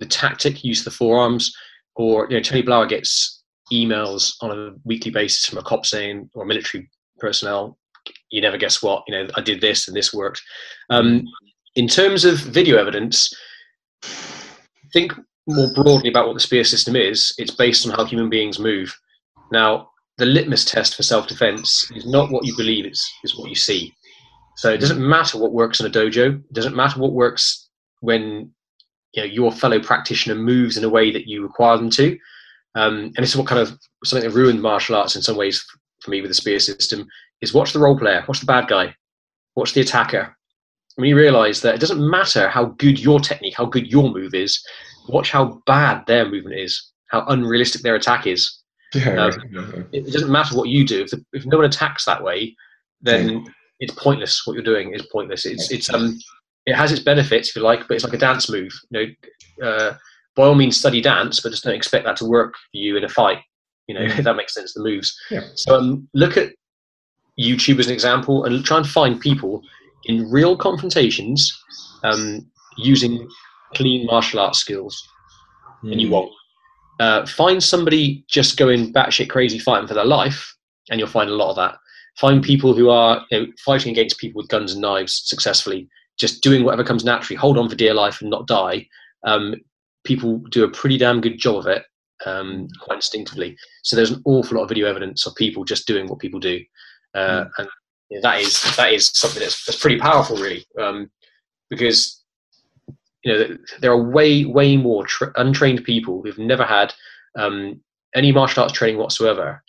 the tactic, use of the forearms, or you know, Tony Blauer gets emails on a weekly basis from a cop saying, or military personnel, you never guess what, you know, I did this and this worked. Um, in terms of video evidence, think more broadly about what the spear system is. It's based on how human beings move. Now, the litmus test for self-defense is not what you believe; it's is what you see. So it doesn't matter what works in a dojo. It doesn't matter what works when you know, your fellow practitioner moves in a way that you require them to. Um, and this is what kind of something that ruined martial arts in some ways for me with the spear system is watch the role player, watch the bad guy, watch the attacker. When you realize that it doesn't matter how good your technique, how good your move is, watch how bad their movement is, how unrealistic their attack is. Yeah, um, It, doesn't matter what you do. If, the, if no one attacks that way, then it's pointless. What you're doing is pointless. It's it's um it has its benefits if you like, but it's like a dance move. You know, uh, by all means study dance, but just don't expect that to work for you in a fight. You know, mm. if that makes sense. The moves. Yeah. So um, look at YouTube as an example, and try and find people in real confrontations um, using clean martial arts skills, mm. and you hmm. won't. Uh, find somebody just going batshit crazy fighting for their life, and you'll find a lot of that. Find people who are you know, fighting against people with guns and knives successfully, just doing whatever comes naturally, hold on for dear life and not die. Um, people do a pretty damn good job of it um, quite instinctively. So there's an awful lot of video evidence of people just doing what people do, uh, mm. and you know, that is that is something that's, that's pretty powerful, really, um, because you know there are way way more tra- untrained people who've never had um, any martial arts training whatsoever,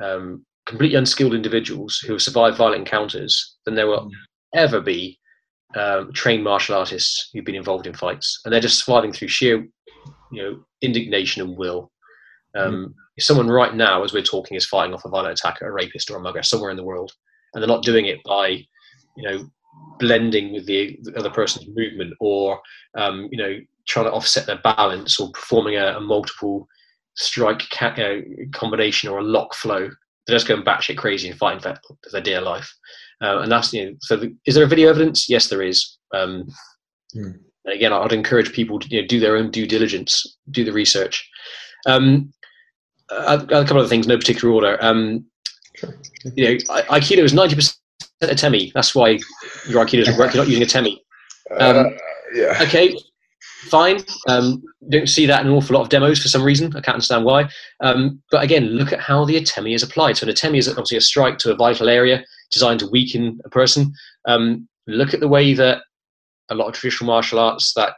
um, completely unskilled individuals who have survived violent encounters than there will ever be um, trained martial artists who've been involved in fights, and they're just surviving through sheer, you know, indignation and will. Um, mm. If someone right now, as we're talking, is fighting off a violent attacker, a rapist, or a mugger somewhere in the world, and they're not doing it by, you know, blending with the, the other person's movement or, um, you know, trying to offset their balance or performing a, a multiple strike ca- uh, combination or a lock flow, they're just going batshit crazy and fighting for their dear life. Uh, and that's you know. So, the, is there a video evidence? Yes, there is. Um, hmm. Again, I'd encourage people to you know, do their own due diligence, do the research. Um, a, couple of things, no particular order. Um, sure. You know, Aikido is ninety percent atemi. That's why your Aikido doesn't work. You're not using atemi. Um, uh, yeah. Okay, fine. Um, don't see that in an awful lot of demos for some reason. I can't understand why. Um, but again, look at how the atemi is applied. So an atemi is obviously a strike to a vital area designed to weaken a person. Um, look at the way that a lot of traditional martial arts that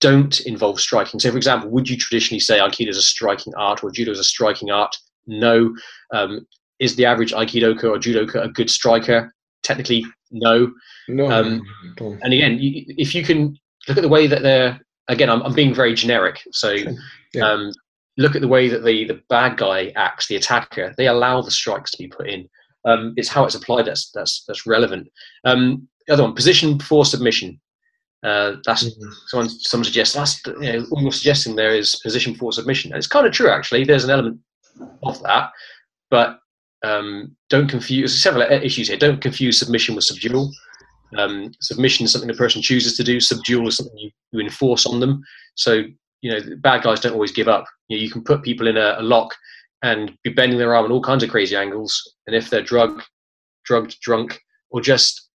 don't involve striking. So, for example, would you traditionally say Aikido is a striking art or Judo is a striking art? No. Um, is the average Aikidoka or Judoka a good striker? Technically, no. No. Um, and again, you, if you can look at the way that they're again, I'm, I'm being very generic. So yeah. um, look at the way that the, the bad guy acts, the attacker. They allow the strikes to be put in. Um, it's how it's applied that's that's that's relevant. Um, the other one, position before submission. Uh, that's mm-hmm. someone someone suggests that's you know all you're suggesting there is position before submission. And it's kind of true actually. There's an element of that, but um, don't confuse several issues here. Don't confuse submission with subdual. Um, submission is something a person chooses to do. Subdual is something you, you enforce on them. So you know, bad guys don't always give up. You, know, you can put people in a, a, lock and be bending their arm in all kinds of crazy angles, and if they're drugged, drugged, drunk, or just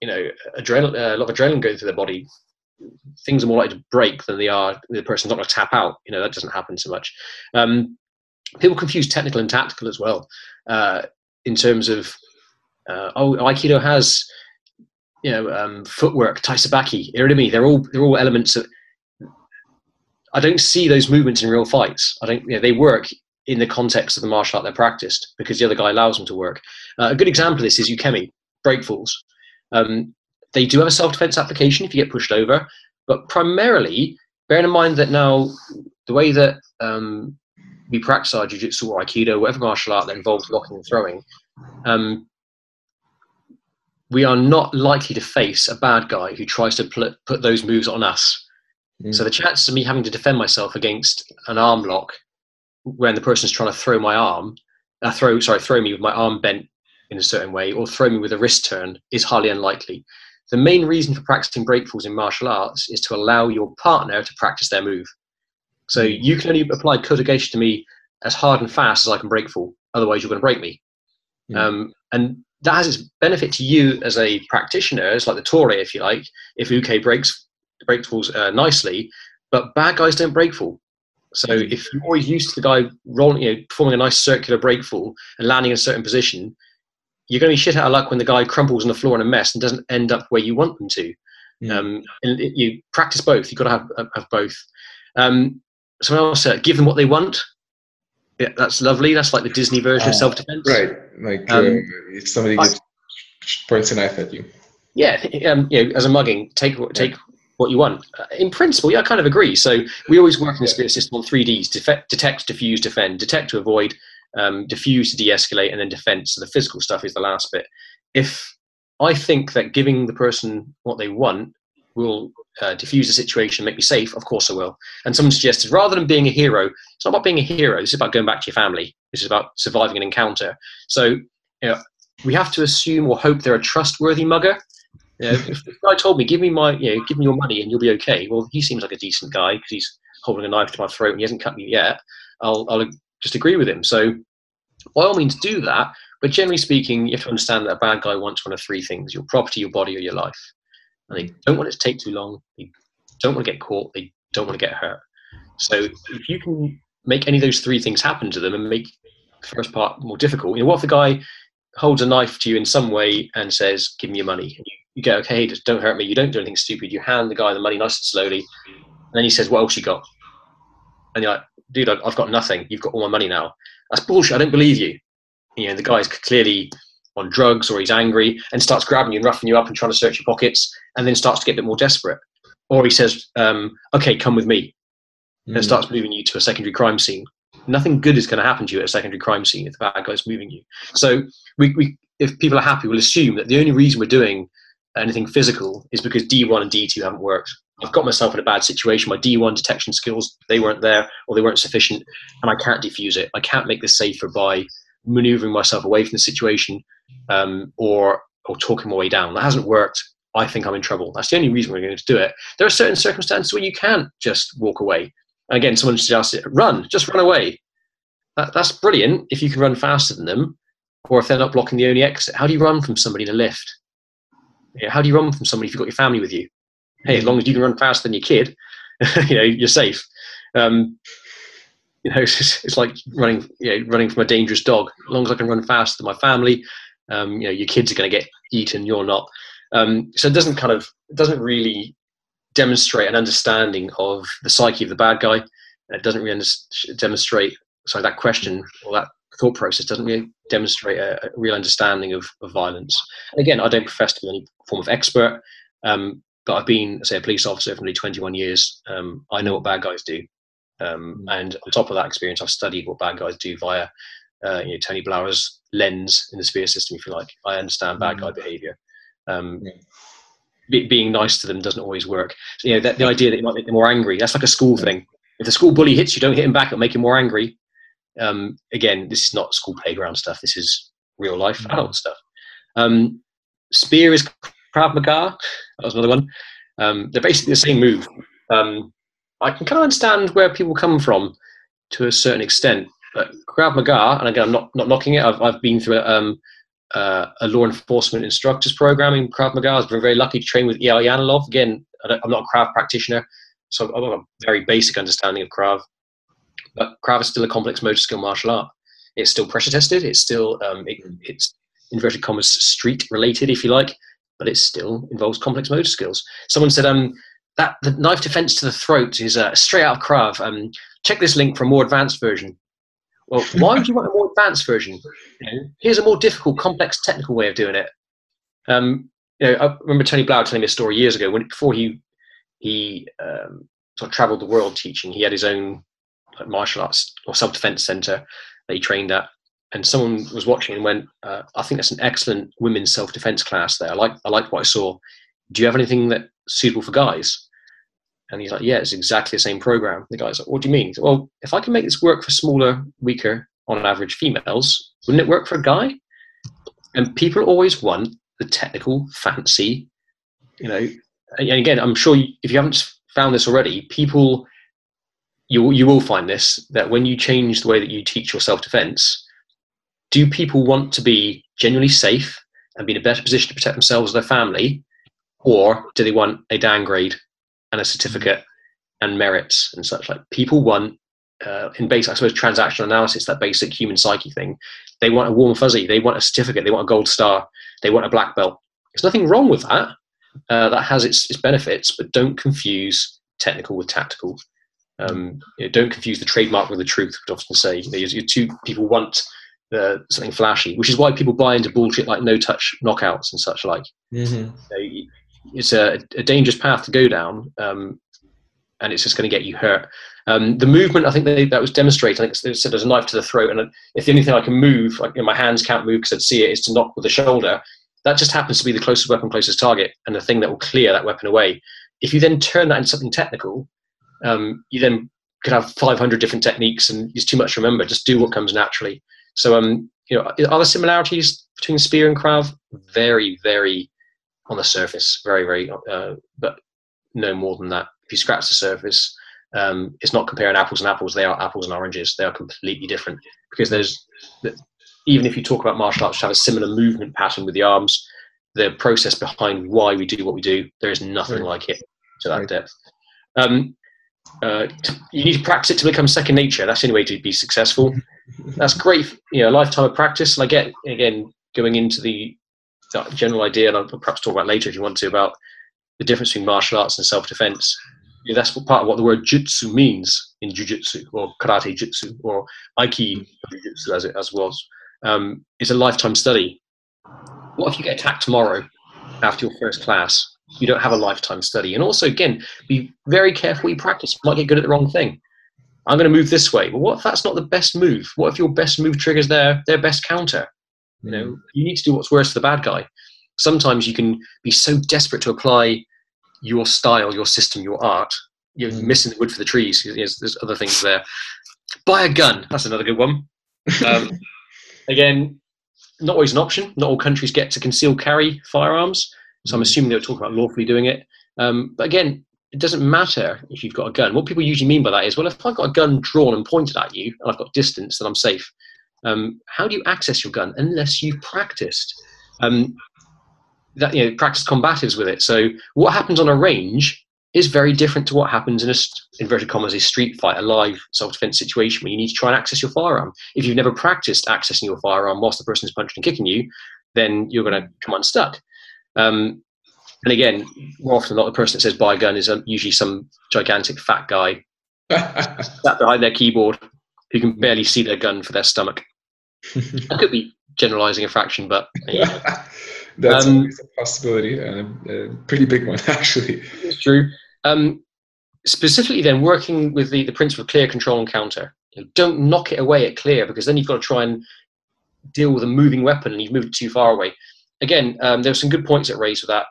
you know, adrenaline, uh, a lot of adrenaline going through their body, things are more likely to break than they are. The person's not going to tap out. You know, that doesn't happen so much. Um, people confuse technical and tactical as well. Uh, in terms of, uh, oh, Aikido has you know, um, footwork, taisabaki, irimi, they're all they're all elements of. I don't see those movements in real fights. I don't. You know, they work in the context of the martial art they're practiced because the other guy allows them to work. Uh, a good example of this is ukemi, breakfalls. Um, they do have a self-defense application if you get pushed over, but primarily, bearing in mind that now the way that um, we practice our jiu-jitsu or aikido, whatever martial art that involves locking and throwing, um, we are not likely to face a bad guy who tries to put, put those moves on us. Mm. So the chances of me having to defend myself against an arm lock when the person's trying to throw my arm, uh, throw sorry, throw me with my arm bent in a certain way, or throw me with a wrist turn is highly unlikely. The main reason for practicing breakfalls in martial arts is to allow your partner to practice their move. So mm. you can only apply kotegaeshi to me as hard and fast as I can breakfall. Otherwise, you're going to break me. Mm. Um, and that has its benefit to you as a practitioner. It's like the tori, if you like. If uke breaks breaks falls uh, nicely, but bad guys don't break fall. So mm. if you're always used to the guy rolling, you know, performing a nice circular break fall and landing in a certain position, you're going to be shit out of luck when the guy crumples on the floor in a mess and doesn't end up where you want them to. Mm. Um, and it, you practice both. You've got to have have both. Um, someone else uh, give them what they want. Yeah, that's lovely. That's like the Disney version of ah, self defense. Right. Like um, uh, if somebody gets points a knife at you. Yeah, um, you know, as a mugging, take take yeah. what you want. Uh, in principle, yeah, I kind of agree. So we always work in the spear system on three Ds: detect, detect, diffuse, defend. Detect to avoid, um, diffuse to de-escalate, and then defend. So the physical stuff is the last bit. If I think that giving the person what they want will uh, diffuse the situation, make me safe, of course I will. And someone suggested rather than being a hero, it's not about being a hero. It's about going back to your family. This is about surviving an encounter. So you know, we have to assume or hope they're a trustworthy mugger. You know, if the guy told me, "Give me my, you know, give me your money and you'll be okay," well, he seems like a decent guy because he's holding a knife to my throat and he hasn't cut me yet. I'll, I'll just agree with him. So by all means, do that. But generally speaking, you have to understand that a bad guy wants one of three things: your property, your body, or your life and they don't want it to take too long. They don't want to get caught. They don't want to get hurt. So if you can make any of those three things happen to them and make the first part more difficult, you know, what if the guy holds a knife to you in some way and says, "Give me your money," and you, you go, "Okay, just don't hurt me. You don't do anything stupid." You hand the guy the money nice and slowly, and then he says, "What else you got?" And you're like, "Dude, I've got nothing. You've got all my money now." That's bullshit. I don't believe you. You know, the guy's clearly on drugs or he's angry and starts grabbing you and roughing you up and trying to search your pockets and then starts to get a bit more desperate. Or he says, um, okay, come with me. Mm. And starts moving you to a secondary crime scene. Nothing good is going to happen to you at a secondary crime scene if the bad guy's moving you. So we, we, if people are happy, we'll assume that the only reason we're doing anything physical is because D1 and D2 haven't worked. I've got myself in a bad situation. My D1 detection skills, they weren't there or they weren't sufficient, and I can't defuse it. I can't make this safer by maneuvering myself away from the situation um, or or talking my way down. That hasn't worked. I think I'm in trouble. That's the only reason we're going to do it. There are certain circumstances where you can't just walk away. And again, someone suggested, run, just run away. That, that's brilliant if you can run faster than them, or if they're not blocking the only exit. How do you run from somebody in a lift? How do you run from somebody if you've got your family with you? Hey, as long as you can run faster than your kid, you know you're safe. Um, you know, it's, it's, like running, you know, running from a dangerous dog. As long as I can run faster than my family, um, you know, your kids are going to get eaten. You're not. Um, so it doesn't kind of it doesn't really demonstrate an understanding of the psyche of the bad guy. It doesn't really demonstrate. Sorry, that question or that thought process doesn't really demonstrate a, a real understanding of, of, violence. And again, I don't profess to be any form of expert, um, but I've been, say, a police officer for nearly 21 years. Um, I know what bad guys do. Um, and on top of that experience, I've studied what bad guys do via uh, you know, Tony Blauer's lens in the spear system, if you like. I understand bad guy mm. behavior. Um, yeah. be, being nice to them doesn't always work. So, you know, that, the idea that you might make them more angry, that's like a school thing. If the school bully hits you, don't hit him back, it'll make him more angry. Um, again, this is not school playground stuff. This is real life mm-hmm. adult stuff. Um, spear is Krav Maga. That was another one. Um, they're basically the same move. Um, I can kind of understand where people come from to a certain extent. But Krav Maga, and again, I'm not, not knocking it. I've, I've been through a, um, uh, a law enforcement instructors program in Krav Maga. I've been very lucky to train with Eyal Yanilov. Again, I'm not a Krav practitioner, so I've got a very basic understanding of Krav. But Krav is still a complex motor skill martial art. It's still pressure tested. It's still um, it, it's inverted commas street related, if you like, but it still involves complex motor skills. Someone said, um, that the knife defense to the throat is uh, straight out of Krav. Um, check this link for a more advanced version. Well, why would you want a more advanced version? Here's a more difficult, complex, technical way of doing it. Um, you know, I remember Tony Blauer telling me a story years ago when before he he um, sort of travelled the world teaching. He had his own like, martial arts or self defense center that he trained at, and someone was watching and went, uh, "I think that's an excellent women's self defense class there. I like I like what I saw. Do you have anything that suitable for guys?" And he's like, yeah, it's exactly the same program. The guy's like, what do you mean? Said, well, if I can make this work for smaller, weaker, on average females, wouldn't it work for a guy? And people always want the technical, fancy, you know. And again, I'm sure you, if you haven't found this already, people, you you will find this that when you change the way that you teach your self defense, do people want to be genuinely safe and be in a better position to protect themselves and their family, or do they want a downgrade and a certificate and merits and such. Like people want, uh, in basic, I suppose, transactional analysis, that basic human psyche thing, they want a warm fuzzy, they want a certificate, they want a gold star, they want a black belt. There's nothing wrong with that. Uh, that has its, its benefits, but don't confuse technical with tactical. Um, you know, don't confuse the trademark with the truth. I often say you, know, you two people want uh, something flashy, which is why people buy into bullshit like no touch knockouts and such like. Mm-hmm. You know, it's a, a dangerous path to go down, um, and it's just going to get you hurt. Um, the movement, I think they, that was demonstrated. I think they said there's a knife to the throat, and if the only thing I can move, like, you know, my hands can't move because I'd see it, is to knock with the shoulder. That just happens to be the closest weapon, closest target, and the thing that will clear that weapon away. If you then turn that into something technical, um, you then could have 500 different techniques, and it's too much to remember. Just do what comes naturally. So, um, you know, are there similarities between spear and krav? Very, very on the surface, very, very, uh, but no more than that. If you scratch the surface, um, it's not comparing apples and apples. They are apples and oranges. They are completely different because there's, even if you talk about martial arts, have a similar movement pattern with the arms, the process behind why we do what we do, there is nothing right. like it to that right. depth. Um, uh, you need to practice it to become second nature. That's the only way to be successful. That's great, you know, a lifetime of practice. Like get again going into the general idea, and I'll perhaps talk about later if you want to, about the difference between martial arts and self-defense. That's part of what the word jutsu means in jujitsu or karate jutsu or aiki jujitsu as it as was. Um, it's a lifetime study. What if you get attacked tomorrow after your first class? You don't have a lifetime study. And also, again, be very careful you practice. You might get good at the wrong thing. I'm going to move this way. But what if that's not the best move? What if your best move triggers their their best counter? You know, mm. you need to do what's worse for the bad guy. Sometimes you can be so desperate to apply your style, your system, your art. You're mm. missing the wood for the trees. There's, there's, other things there. Buy a gun. That's another good one. Um, again, not always an option. Not all countries get to conceal carry firearms, so I'm Mhm. assuming they were talking about lawfully doing it. Um, but again, it doesn't matter if you've got a gun. What people usually mean by that is, well, if I've got a gun drawn and pointed at you, and I've got distance, then I'm safe. Um, how do you access your gun unless you've practiced? Um, that you know, practice combatives with it. So what happens on a range is very different to what happens in a inverted commas a street fight, a live self-defense situation where you need to try and access your firearm. If you've never practiced accessing your firearm whilst the person is punching and kicking you, then you're going to come unstuck. Um, and again, more often than not, the person that says buy a gun is um, usually some gigantic fat guy sat behind their keyboard who can barely see their gun for their stomach. I could be generalizing a fraction, but yeah, That's Um, a possibility, and a, a pretty big one, actually. it's true. Um, specifically, then working with the, the principle of clear, control, and counter. You know, don't knock it away at clear because then you've got to try and deal with a moving weapon and you've moved it too far away. Again, um, there were some good points that raised with that.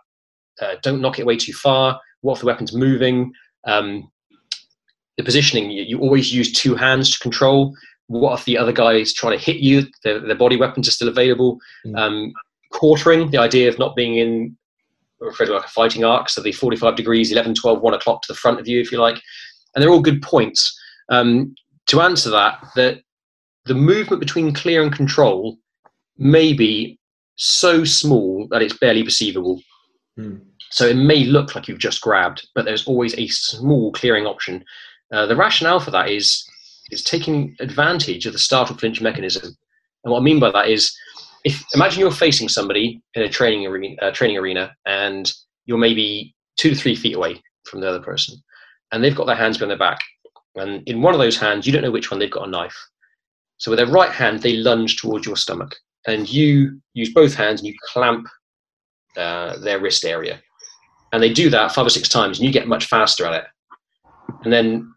Uh, don't knock it away too far. What if the weapon's moving? Um, the positioning, you, you always use two hands to control. What if the other guy is trying to hit you? Their, their body weapons are still available. Mm. Um, quartering, the idea of not being in referred to like a fighting arc, so the 45 degrees, 11, 12, 1 o'clock to the front of you, if you like. And they're all good points. Um, to answer that, that the movement between clear and control may be so small that it's barely perceivable. Hmm. So it may look like you've just grabbed, but there's always a small clearing option. Uh, the rationale for that is is taking advantage of the startle flinch mechanism. And what I mean by that is, if imagine you're facing somebody in a training arena, uh, training arena, and you're maybe two to three feet away from the other person, and they've got their hands behind their back, and in one of those hands, you don't know which one they've got a knife. So with their right hand, they lunge towards your stomach, and you use both hands and you clamp uh, their wrist area, and they do that five or six times, and you get much faster at it. And then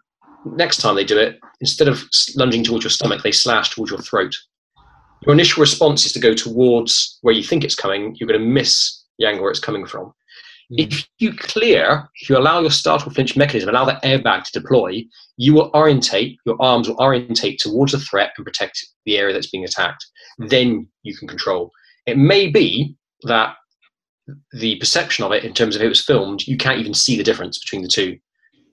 next time they do it, instead of lunging towards your stomach, they slash towards your throat. Your initial response is to go towards where you think it's coming. You're going to miss the angle where it's coming from. Hmm. If you clear, if you allow your startle flinch mechanism, allow that airbag to deploy, you will orientate, your arms will orientate towards the threat and protect the area that's being attacked. Hmm. Then you can control. It may be that the perception of it, in terms of it was filmed, you can't even see the difference between the two.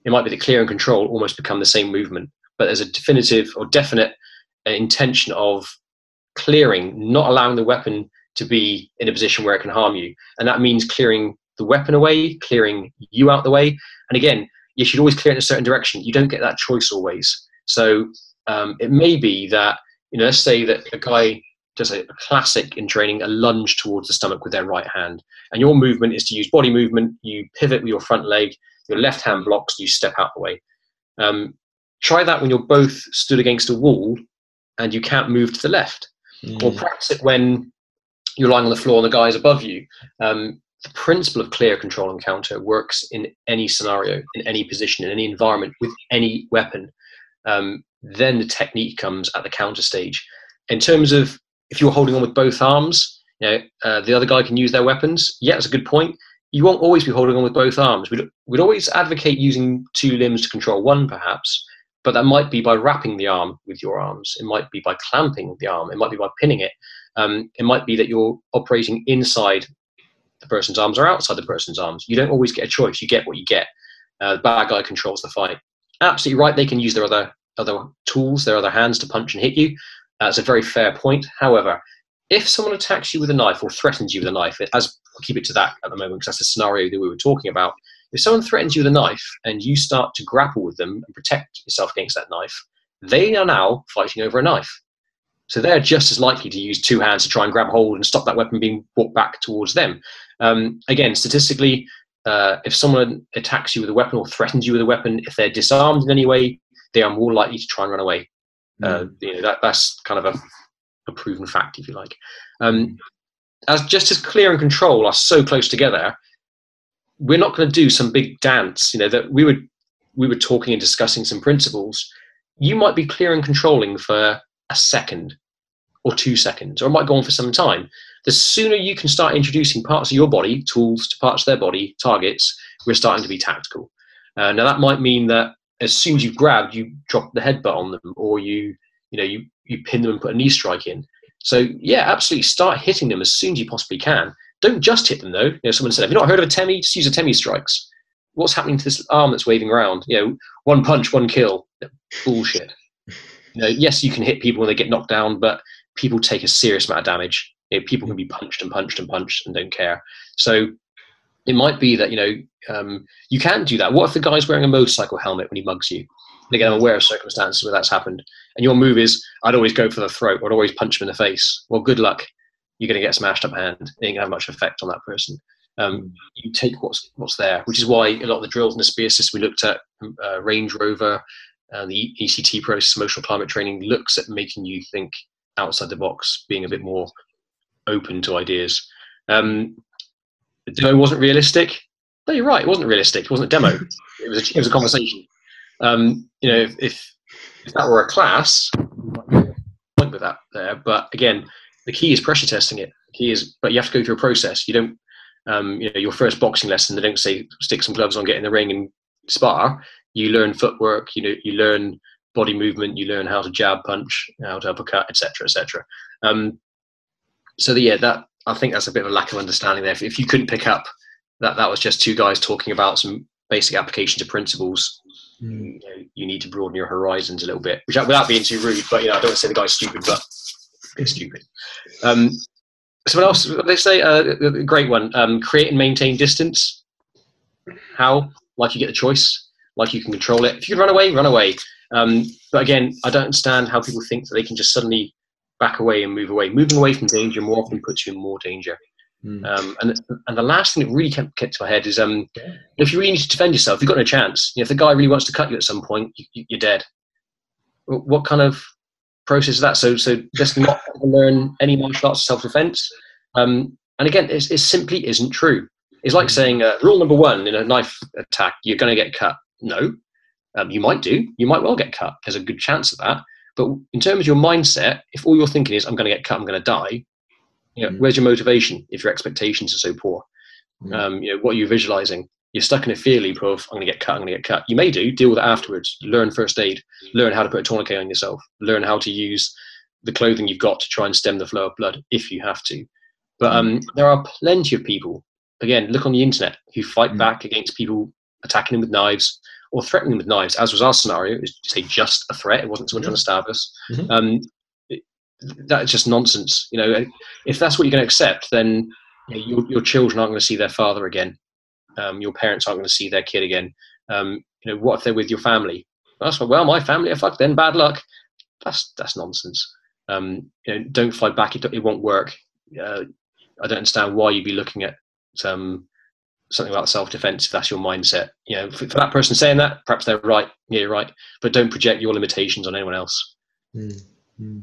It might be that clear and control almost become the same movement, but there's a definitive or definite uh, intention of clearing, not allowing the weapon to be in a position where it can harm you. And that means clearing the weapon away, clearing you out the way. And again, you should always clear it in a certain direction. You don't get that choice always. So um, it may be that, you know, let's say that a guy does a classic in training, a lunge towards the stomach with their right hand. And your movement is to use body movement. You pivot with your front leg, your left hand blocks, you step out the way. Um, try that when you're both stood against a wall and you can't move to the left or Mm. practice it when you're lying on the floor and the guy is above you. Um, the principle of clear control and counter works in any scenario, in any position, in any environment, with any weapon. Um, then the technique comes at the counter stage. In terms of if you're holding on with both arms, you know, uh, the other guy can use their weapons. Yeah, that's a good point. You won't always be holding on with both arms. We'd, we'd always advocate using two limbs to control one, perhaps, but that might be by wrapping the arm with your arms. It might be by clamping the arm. It might be by pinning it. Um, it might be that you're operating inside the person's arms or outside the person's arms. You don't always get a choice. You get what you get. Uh, the bad guy controls the fight. Absolutely right. They can use their other other tools, their other hands to punch and hit you. That's a very fair point. However, if someone attacks you with a knife or threatens you with a knife, as I'll keep it to that at the moment because that's the scenario that we were talking about. If someone threatens you with a knife and you start to grapple with them and protect yourself against that knife, they are now fighting over a knife. So they're just as likely to use two hands to try and grab hold and stop that weapon being brought back towards them. Um, again, statistically, uh, if someone attacks you with a weapon or threatens you with a weapon, if they're disarmed in any way, they are more likely to try and run away. Uh, you know, that, that's kind of a, a proven fact, if you like. Um, as just as clear and control are so close together, we're not going to do some big dance. You know that we would we were talking and discussing some principles. You might be clear and controlling for a second or two seconds, or it might go on for some time. The sooner you can start introducing parts of your body, tools to parts of their body, targets, we're starting to be tactical. Uh, now that might mean that as soon as you've grabbed, you drop the headbutt on them, or you, you know, you you pin them and put a knee strike in. So yeah, absolutely start hitting them as soon as you possibly can. Don't just hit them though. You know, someone said, "Have you not heard of atemi? Just use atemi strikes." What's happening to this arm that's waving around? You know, one punch, one kill. Bullshit. You know, yes, you can hit people when they get knocked down, but people take a serious amount of damage. You know, people can be punched and punched and punched and don't care. So it might be that you know um, you can do that. What if the guy's wearing a motorcycle helmet when he mugs you? And again, I'm aware of circumstances where that's happened. And your move is, I'd always go for the throat, or I'd always punch him in the face. Well, good luck. You're going to get smashed up hand. It ain't going to have much effect on that person. Um, you take what's what's there, which is why a lot of the drills in the spear system we looked at, uh, Range Rover, uh, the ECT process, emotional climate training, looks at making you think outside the box, being a bit more open to ideas. Um, the demo wasn't realistic. No, you're right. It wasn't realistic. It wasn't a demo. it was a, it was a conversation. Um, you know, if, if, if that were a class, point with that there. But again, the key is pressure testing it. The key is, but you have to go through a process. You don't, um, you know, your first boxing lesson. They don't say stick some gloves on, get in the ring and spar. You learn footwork. You know, you learn body movement. You learn how to jab, punch, how to uppercut, etc., etc. Um, so the, yeah, that I think that's a bit of a lack of understanding there. If, if you couldn't pick up that that was just two guys talking about some basic applications of principles. You, know, you, need to broaden your horizons a little bit, which without being too rude, but you know, I don't want to say the guy's stupid, but it's stupid. Um, someone else, they say uh, a great one: um, create and maintain distance. How? Like you get the choice, like you can control it. If you can run away, run away. Um, but again, I don't understand how people think that they can just suddenly back away and move away. Moving away from danger more often puts you in more danger. Mm. Um, and and the last thing that really kept, kept to my head is um, if you really need to defend yourself, you've got no chance. You know, if the guy really wants to cut you at some point, you, are dead. What kind of process is that? So so just not learn any martial arts self defense. Um, and again, it simply isn't true. It's like mm. saying uh, rule number one in a knife attack: you're going to get cut. No, um, you might do. You might well get cut. There's a good chance of that. But in terms of your mindset, if all you're thinking is, I'm going to get cut, I'm going to die, you know, mm. where's your motivation if your expectations are so poor? Mm. Um, you know, what are you visualizing? You're stuck in a fear loop of, I'm going to get cut, I'm going to get cut. You may do, deal with it afterwards. Learn first aid, learn how to put a tourniquet on yourself, learn how to use the clothing you've got to try and stem the flow of blood if you have to. But mm. um, there are plenty of people, again, look on the internet, who fight mm. back against people attacking them with knives, or threatening them with knives, as was our scenario, is say just a threat. It wasn't someone trying to stab us. Mm-hmm. Um, it, that's just nonsense. You know, if that's what you're going to accept, then you know, your, your children aren't going to see their father again. Um, your parents aren't going to see their kid again. Um, you know, what if they're with your family? That's well, my family are fucked. Then bad luck. That's that's nonsense. Um, you know, don't fight back. It, it won't work. Uh, I don't understand why you'd be looking at um, something about self-defense if that's your mindset you know for, for, that person saying that perhaps they're right yeah you're right but don't project your limitations on anyone else mm-hmm.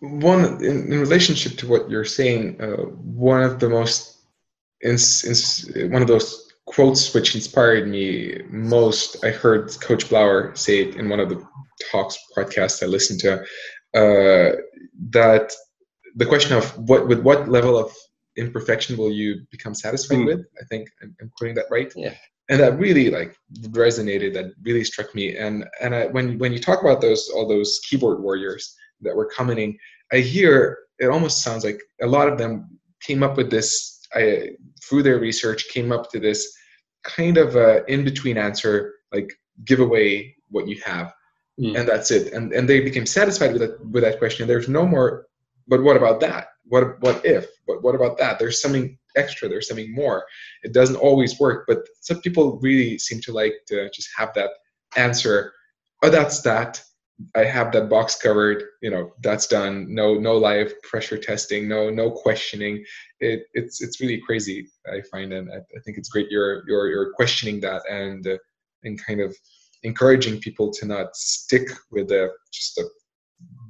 One in, in, relationship to what you're saying uh, one of the most ins, ins, one of those quotes which inspired me most i heard coach blauer say it in one of the talks podcasts i listened to uh, that the question of what with what level of imperfection will you become satisfied mm. with? I think I'm, I'm, quoting that right. Yeah. And that really like resonated that really struck me. And and I, when when you talk about those all those keyboard warriors that were commenting i hear it almost sounds like a lot of them came up with this I, through their research came up to this kind of a in between answer like give away what you have mm. and that's it. And and they became satisfied with that with that question. There's no more but what about that? What what if? But what about that? There's something extra. There's something more. It doesn't always work but some people really seem to like to just have that answer. Oh that's that i have that box covered you know that's done no no live pressure testing no no questioning it, it's it's really crazy i find and i, I think it's great you're you're you're questioning that and uh, and kind of encouraging people to not stick with a just a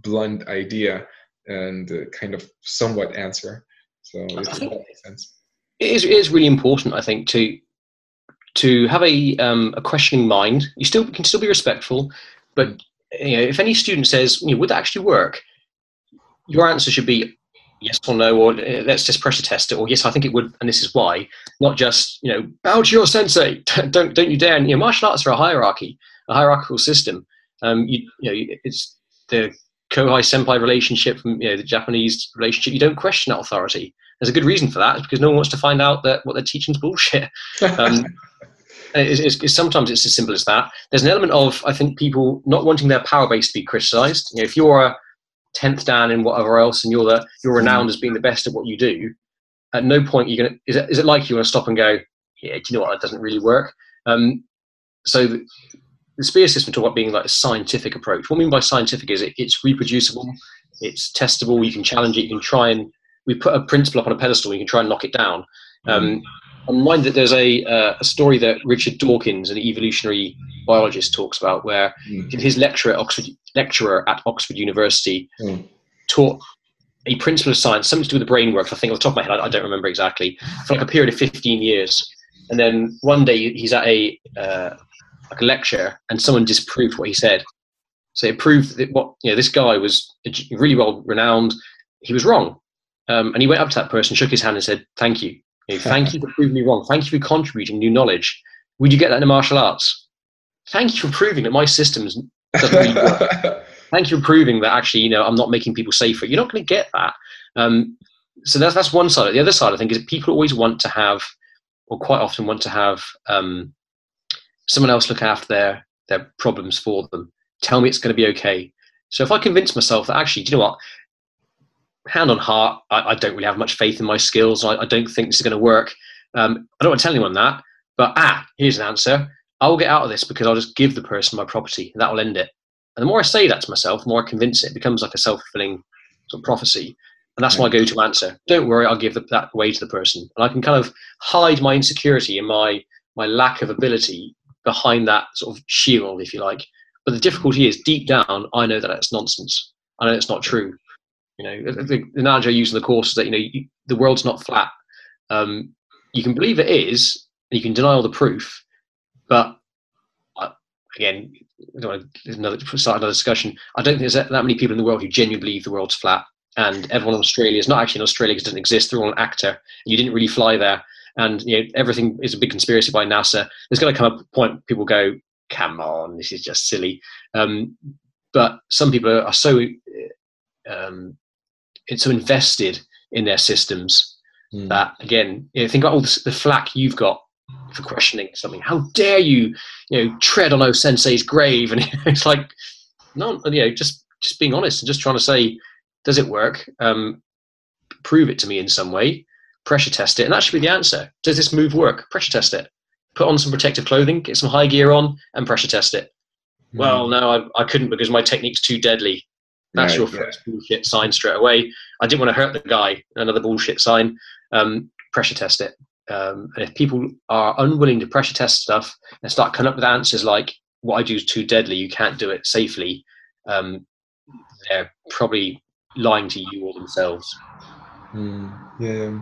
blunt idea and uh, kind of somewhat answer. So it makes sense. It is, it is really important, I think, to to have a um, a questioning mind. You still can still be respectful, but you know, if any student says, you know, "Would that actually work?" Your answer should be yes or no, or uh, let's just pressure test it, or yes, I think it would, and this is why. Not just you know, bow to your sensei. don't don't you dare. And, you know, martial arts are a hierarchy, a hierarchical system. Um, you, you know, it's the kohai senpai relationship from you know the Japanese relationship, you don't question that authority. There's a good reason for that, because no one wants to find out that what they're teaching is bullshit. Um, it's, it's, it's, sometimes it's as simple as that. There's an element of I think people not wanting their power base to be criticised. You know, if you're a tenth dan in whatever else, and you're the you're renowned as being the best at what you do, at no point you're gonna is it, is it like you want to stop and go, yeah, do you know what that doesn't really work? Um, so the, the spear system talk about being like a scientific approach. What I mean by scientific is it, it's reproducible, it's testable. You can challenge it. You can try and we put a principle up on a pedestal. You can try and knock it down. Um, I'm reminded that there's a, uh, a story that Richard Dawkins, an evolutionary biologist, talks about, where mm. his lecturer at Oxford, lecturer at Oxford University mm. taught a principle of science, something to do with the brain work. I think off the top of my head, I, I, don't remember exactly, for like a period of 15 years. And then one day he's at a uh, like a lecture, and someone disproved what he said. So it proved that what you know this guy was really well renowned. He was wrong, um, and he went up to that person, shook his hand, and said, "Thank you." You know, thank you for proving me wrong. Thank you for contributing new knowledge. Would you get that in the martial arts? Thank you for proving that my systems doesn't really work. thank you for proving that actually, you know, I'm not making people safer. You're not going to get that. Um, so that's that's one side. The other side, I think, is people always want to have, or quite often want to have, um, someone else look after their their problems for them. Tell me it's going to be okay. So if I convince myself that actually, do you know what? Hand on heart, I, I, don't really have much faith in my skills. I, I don't think this is going to work. Um, I don't want to tell anyone that, but ah, here's an answer. I will get out of this because I'll just give the person my property and that will end it. And the more I say that to myself, the more I convince it, it becomes like a self fulfilling sort of prophecy. And that's my go to answer. Don't worry, I'll give the, that away to the person. And I can kind of hide my insecurity and my, my lack of ability behind that sort of shield, if you like. But the difficulty is, deep down, I know that that's nonsense. I know it's not true. You know, the, analogy I use in the course is that you know you, the world's not flat. Um, you can believe it is, and you can deny all the proof, but uh, again, I don't want to another, start another discussion. I don't think there's that many people in the world who genuinely believe the world's flat. And everyone in Australia is not actually in Australia because it doesn't exist. They're all an actor. You didn't really fly there. And you know everything is a big conspiracy by NASA. There's going to come a point people go, "Come on, this is just silly." Um, but some people are, are so um, it's so invested in their systems mm. that again, you know, think about all the, the flack you've got for questioning something. How dare you, you know, tread on O Sensei's grave? And it's like, no, you know, just just being honest and just trying to say, does it work? Um, prove it to me in some way. Pressure test it, and that should be the answer. Does this move work? Pressure test it. Put on some protective clothing, get some high gear on, and pressure test it. Mm. Well, no, I, I couldn't because my technique's too deadly. That's your first yeah. bullshit sign straight away. I didn't want to hurt the guy. Another bullshit sign. Um, pressure test it. Um, and if people are unwilling to pressure test stuff and start coming up with answers like "What I do is too deadly. You can't do it safely," um, they're probably lying to you or themselves. Mm, yeah.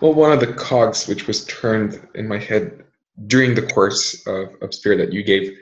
Well, one of the cogs which was turned in my head during the course of, of Spirit that you gave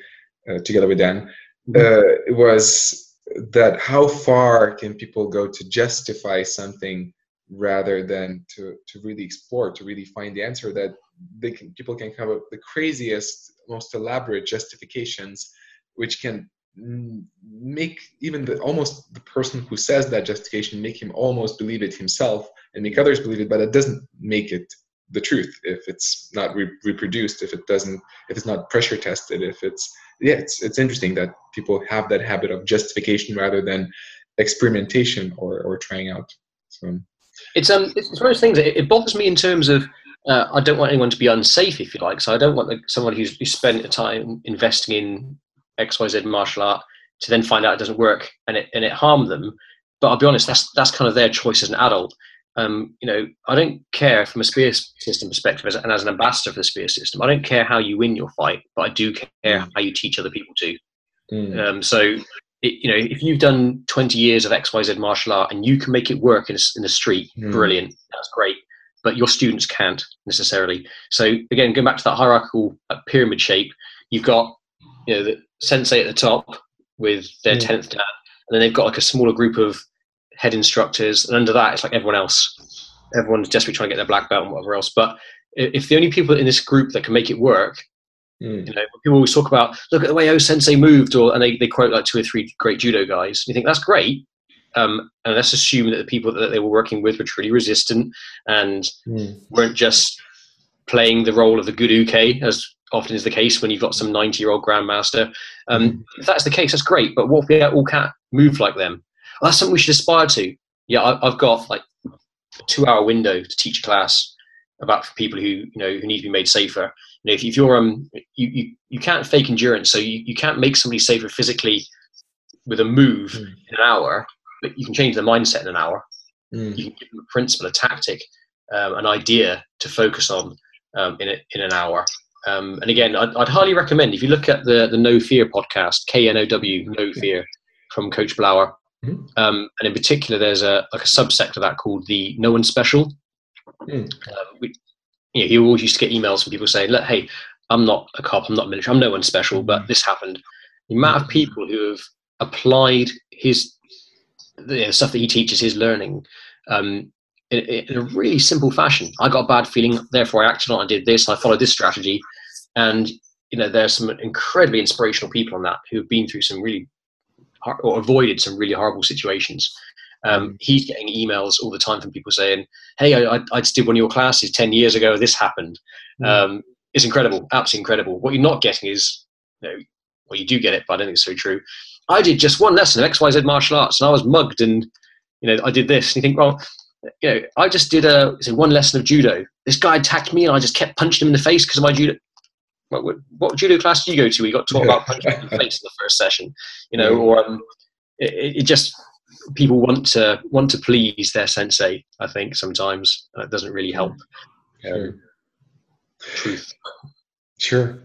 uh, together with Dan mm-hmm. uh, was that how far can people go to justify something rather than to to really explore to really find the answer that they can people can come up with the craziest most elaborate justifications which can make even the almost the person who says that justification make him almost believe it himself and make others believe it but it doesn't make it the truth if it's not re- reproduced if it doesn't if it's not pressure tested if it's yeah it's it's interesting that people have that habit of justification rather than experimentation or or trying out so it's um it's one of those things it, it bothers me in terms of uh, I don't want anyone to be unsafe, if you like. So I don't want the, someone who's, who's spent a time investing in X, Y, Z martial art to then find out it doesn't work and it and it harm them. But I'll be honest, that's that's kind of their choice as an adult um, you know, I don't care from a spear system perspective as, and as an ambassador for the spear system. I don't care how you win your fight, but I do care mm. how you teach other people to. Mm. Um, so, it, you know, if you've done 20 years of XYZ martial art and you can make it work in, a, in the street, mm. brilliant. That's great. But your students can't necessarily. So again, going back to that hierarchical uh, pyramid shape, you've got, you know, the sensei at the top with their 10th dan, and then they've got like a smaller group of head instructors, and under that, it's like everyone else. Everyone's desperately trying to get their black belt and whatever else. But if the only people in this group that can make it work, mm. you know, people always talk about, look at the way O Sensei moved, or and they, they quote like two or three great judo guys. You think that's great, um, and let's assume that the people that they were working with were truly resistant and mm. weren't just playing the role of the good uke, as often is the case when you've got some 90 year old grandmaster. Um, mm. If that's the case, that's great. But what if we all can't move like them? Well, that's something we should aspire to. Yeah, I, have got like a two hour window to teach a class about people who you know who need to be made safer. You know, if, if you're um you, you you can't fake endurance, so you, you can't make somebody safer physically with a move mm. in an hour, but you can change their mindset in an hour. Mm. You can give them a principle, a tactic, um, an idea to focus on um, in a, in an hour. Um, and again, I'd, I'd, highly recommend if you look at the the Know Fear podcast, K N O W, Know Fear, from Coach Blauer. Mm-hmm. Um, and in particular, there's a like a subsect of that called the No One Special. Mm. Um, we, you know, he always used to get emails from people saying, "Look, hey, I'm not a cop, I'm not military, I'm no one special, but hmm. this happened." The amount of people who have applied his the stuff that he teaches, his learning, um, in, in, a really simple fashion. I got a bad feeling, therefore I acted on. I did this. I followed this strategy, and you know there's some incredibly inspirational people on that who have been through some really or avoided some really horrible situations. Um, he's getting emails all the time from people saying, "Hey, I, I just did one of your classes ten years ago. This happened." Mm. Um, it's incredible, absolutely incredible. What you're not getting is, you know, well, you do get it, but I don't think it's so true. I did just one lesson of X Y Z martial arts, and I was mugged, and you know, I did this. And you think, well, you know, I just did a say, one lesson of judo. This guy attacked me, and I just kept punching him in the face because of my judo. What, what, judo class do you go to? We got taught about punching in the face in the first session, you know, or um, it, it, just people want to want to please their sensei. I think sometimes that doesn't really help. Sure. truth. Sure.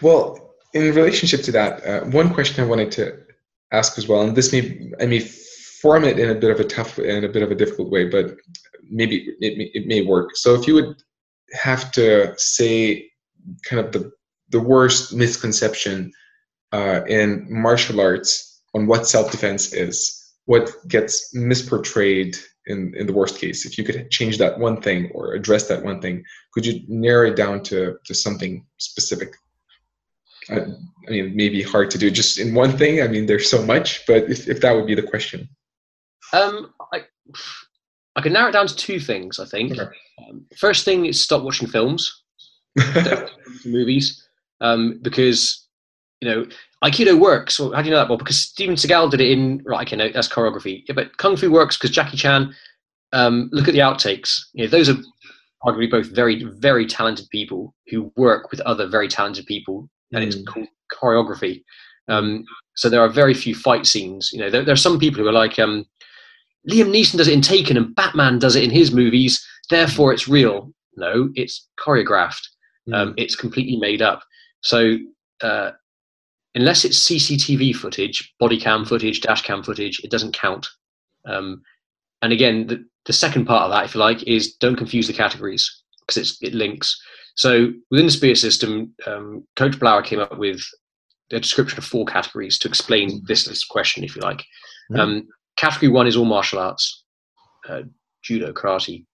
Well, in relationship to that, uh, one question I wanted to ask as well, and this may I may form it in a bit of a tough and a bit of a difficult way, but maybe it, it may work. So if you would have to say kind of the the worst misconception uh, in martial arts on what self-defense is, what gets misportrayed in, in the worst case. If you could change that one thing or address that one thing, could you narrow it down to, to something specific? I, I mean, maybe hard to do just in one thing. I mean, there's so much, but if, if that would be the question. Um, I, I can narrow it down to two things, I think. Okay. Um, first thing is stop watching films, movies, um, because, you know, Aikido works. Well, how do you know that? Well, because Steven Seagal did it in, right, okay, no, that's choreography. Yeah, but Kung Fu works because Jackie Chan, um, look at the outtakes. You know, those are arguably both very, very talented people who work with other very talented people, and mm. it's called choreography. Um, so there are very few fight scenes. You know, there, there are some people who are like, um, Liam Neeson does it in Taken and Batman does it in his movies, therefore it's real. No, it's choreographed. Mm. Um, it's completely made up. So uh, unless it's CCTV footage, body cam footage, dash cam footage, it doesn't count. Um, and again, the, the second part of that, if you like, is don't confuse the categories because it links. So within the Spear system, um, Coach Blauer came up with a description of four categories to explain this, this question, if you like. Mm. Um, category one is all martial arts, uh, judo, karate,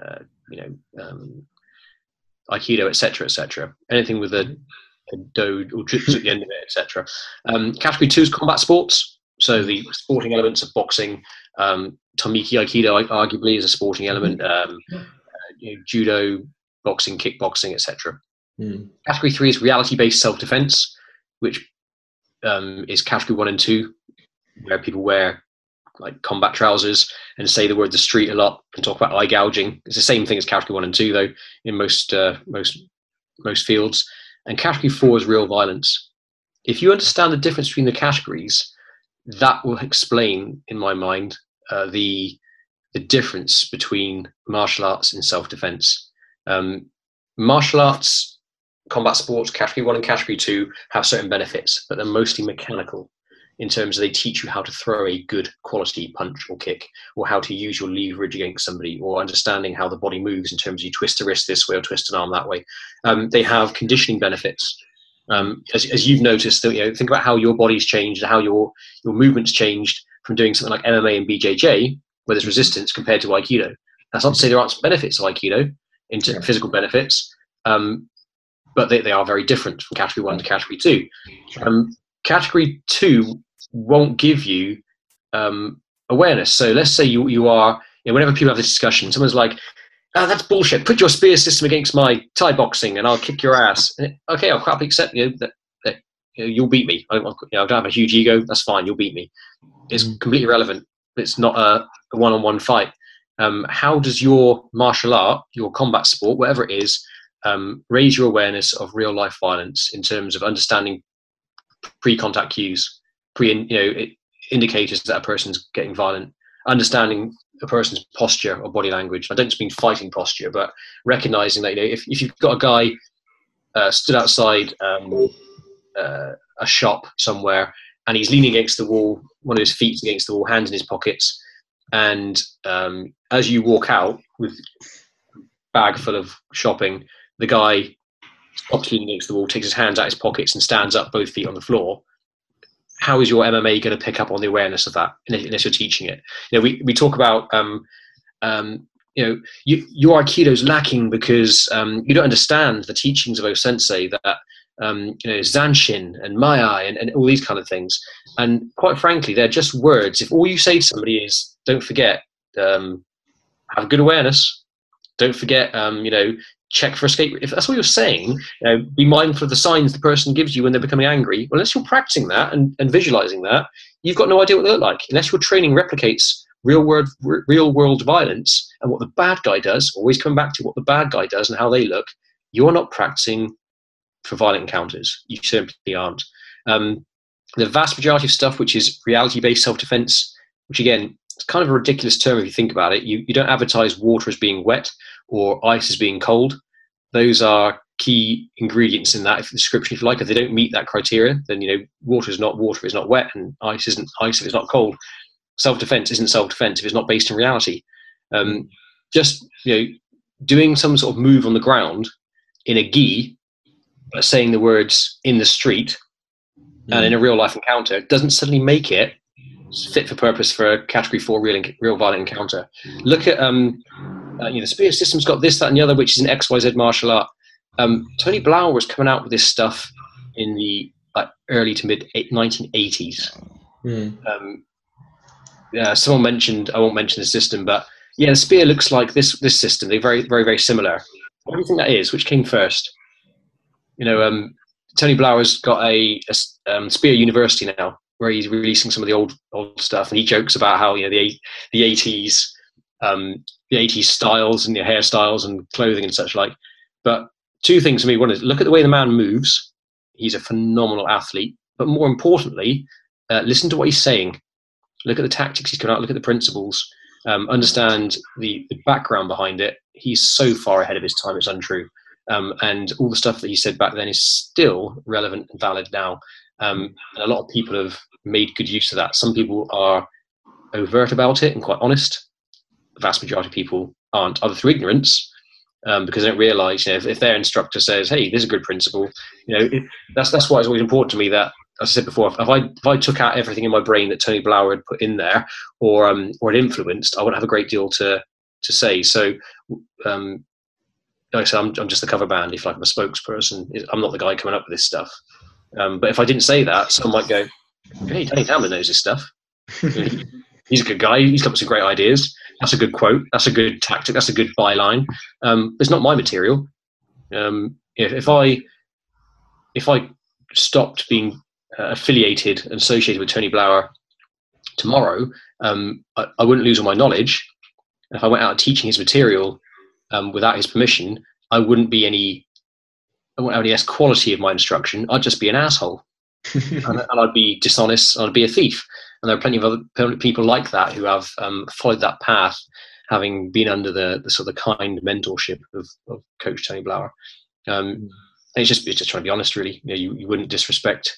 uh, you know, um, aikido, etc., etc. Anything with a, a do or jutsu at the end of it, etc. Um, category two is combat sports, so the sporting elements of boxing. Um, Tomiki Aikido arguably is a sporting element. Um, uh, you know, judo, boxing, kickboxing, etc. Mm. Category three is reality-based self-defense, which um, is category one and two, where people wear like combat trousers and say the word the street a lot and talk about eye gouging. It's the same thing as category one and two, though, in most uh, most most fields. And category four is real violence. If you understand the difference between the categories, that will explain, in my mind, uh, the the difference between martial arts and self defense. Um, martial arts, combat sports, category one and category two have certain benefits, but they're mostly mechanical in terms of they teach you how to throw a good quality punch or kick, or how to use your leverage against somebody, or understanding how the body moves in terms of you twist a wrist this way or twist an arm that way. Um, they have conditioning benefits. Um, as, as, you've noticed, you know, think about how your body's changed, how your your movements changed from doing something like MMA and BJJ, where there's resistance, compared to Aikido. That's not to say there aren't some benefits of Aikido, into yeah. physical benefits, um, but they, they are very different from category one to category two. Um, category two won't give you um, awareness. So let's say you you are you know, whenever people have this discussion, someone's like, "Ah, oh, that's bullshit. Put your spear system against my Thai boxing, and I'll kick your ass." And, okay, I'll happily accept you know, that, that you know, you'll beat me. I, you know, I, don't have a huge ego. That's fine. You'll beat me. It's mm. completely irrelevant. It's not a, a one-on-one fight. Um, how does your martial art, your combat sport, whatever it is, um, raise your awareness of real life violence in terms of understanding pre-contact cues, pre you know indicators that a person's getting violent, understanding a person's posture or body language. I don't just mean fighting posture, but recognizing that you know if, if you've got a guy uh, stood outside um, uh, a shop somewhere and he's leaning against the wall, one of his feet against the wall, hands in his pockets, and um, as you walk out with bag full of shopping, the guy stops leaning against the wall, takes his hands out of his pockets, and stands up, both feet on the floor. How is your MMA going to pick up on the awareness of that unless you're teaching it? You know, we, we talk about um, um, you know you, your aikido is lacking because um, you don't understand the teachings of O Sensei that um, you know Zanshin and Maai and, and all these kind of things. And quite frankly, they're just words. If all you say to somebody is "Don't forget, um, have good awareness," don't forget, um, you know, check for escape. If that's what you're saying, you know, be mindful of the signs the person gives you when they're becoming angry. Well, unless you're practicing that and, and visualizing that, you've got no idea what they look like. Unless your training replicates real world real world violence and what the bad guy does, always come back to what the bad guy does and how they look, you're not practicing for violent encounters. You simply aren't. Um, the vast majority of stuff, which is reality based self defense, which again, it's kind of a ridiculous term if you think about it. You, you don't advertise water as being wet or ice as being cold. Those are key ingredients in that description, if you like. If they don't meet that criteria, then you know water is not water, it's not wet, and ice isn't ice if it's not cold. Self defense isn't self defense if it's not based in reality. Um, just you know, doing some sort of move on the ground in a gi, but saying the words in the street mm. and in a real life encounter doesn't suddenly make it fit for purpose for a category four real real violent encounter. Look at um, uh, you know, the spear system's got this, that, and the other, which is an X, Y, Z martial art. Um, Tony Blauer was coming out with this stuff in the like, early to mid 1980s. Mm. Um, yeah, someone mentioned, I won't mention the system, but yeah, the spear looks like this this system. They're very, very, very similar. What do you think that is? Which came first? You know, um, Tony Blauer's got a, a um, Spear University now, where he's releasing some of the old old stuff, and he jokes about how you know the the eighties um, the 80s styles and your hairstyles and clothing and such like. But two things for me. One is look at the way the man moves. He's a phenomenal athlete. But more importantly, uh, listen to what he's saying. Look at the tactics he's coming out. Look at the principles. Um, understand the, the, background behind it. He's so far ahead of his time, it's untrue. Um, and all the stuff that he said back then is still relevant and valid now. Um, and a lot of people have made good use of that. Some people are overt about it and quite honest the vast majority of people aren't, either through ignorance, um, because they don't realise, you know, if, if, their instructor says, "Hey, this is a good principle," you know, that's that's why it's always important to me that, as I said before, if I if I took out everything in my brain that Tony Blauer had put in there, or um, or had influenced, I wouldn't have a great deal to to say. So, um, like I said, I'm, I'm just the cover band. If like I'm a spokesperson, I'm not the guy coming up with this stuff. Um, but if I didn't say that, someone might go, "Hey, Tony Tamblyn knows this stuff." he's a good guy. He's got some great ideas. That's a good quote. That's a good tactic. That's a good byline. Um, it's not my material. Um, if, if, I if I stopped being uh, affiliated and associated with Tony Blauer tomorrow, um, I, I, wouldn't lose all my knowledge. If I went out teaching his material um, without his permission, I wouldn't be any. I wouldn't have any less quality of my instruction. I'd just be an asshole, and, and I'd be dishonest. I'd be a thief and there are plenty of other people like that who have um, followed that path, having been under the, the sort of kind mentorship of, of Coach Tony Blauer. Um, mm. it's just it's just trying to be honest, really. You, know, you, you wouldn't disrespect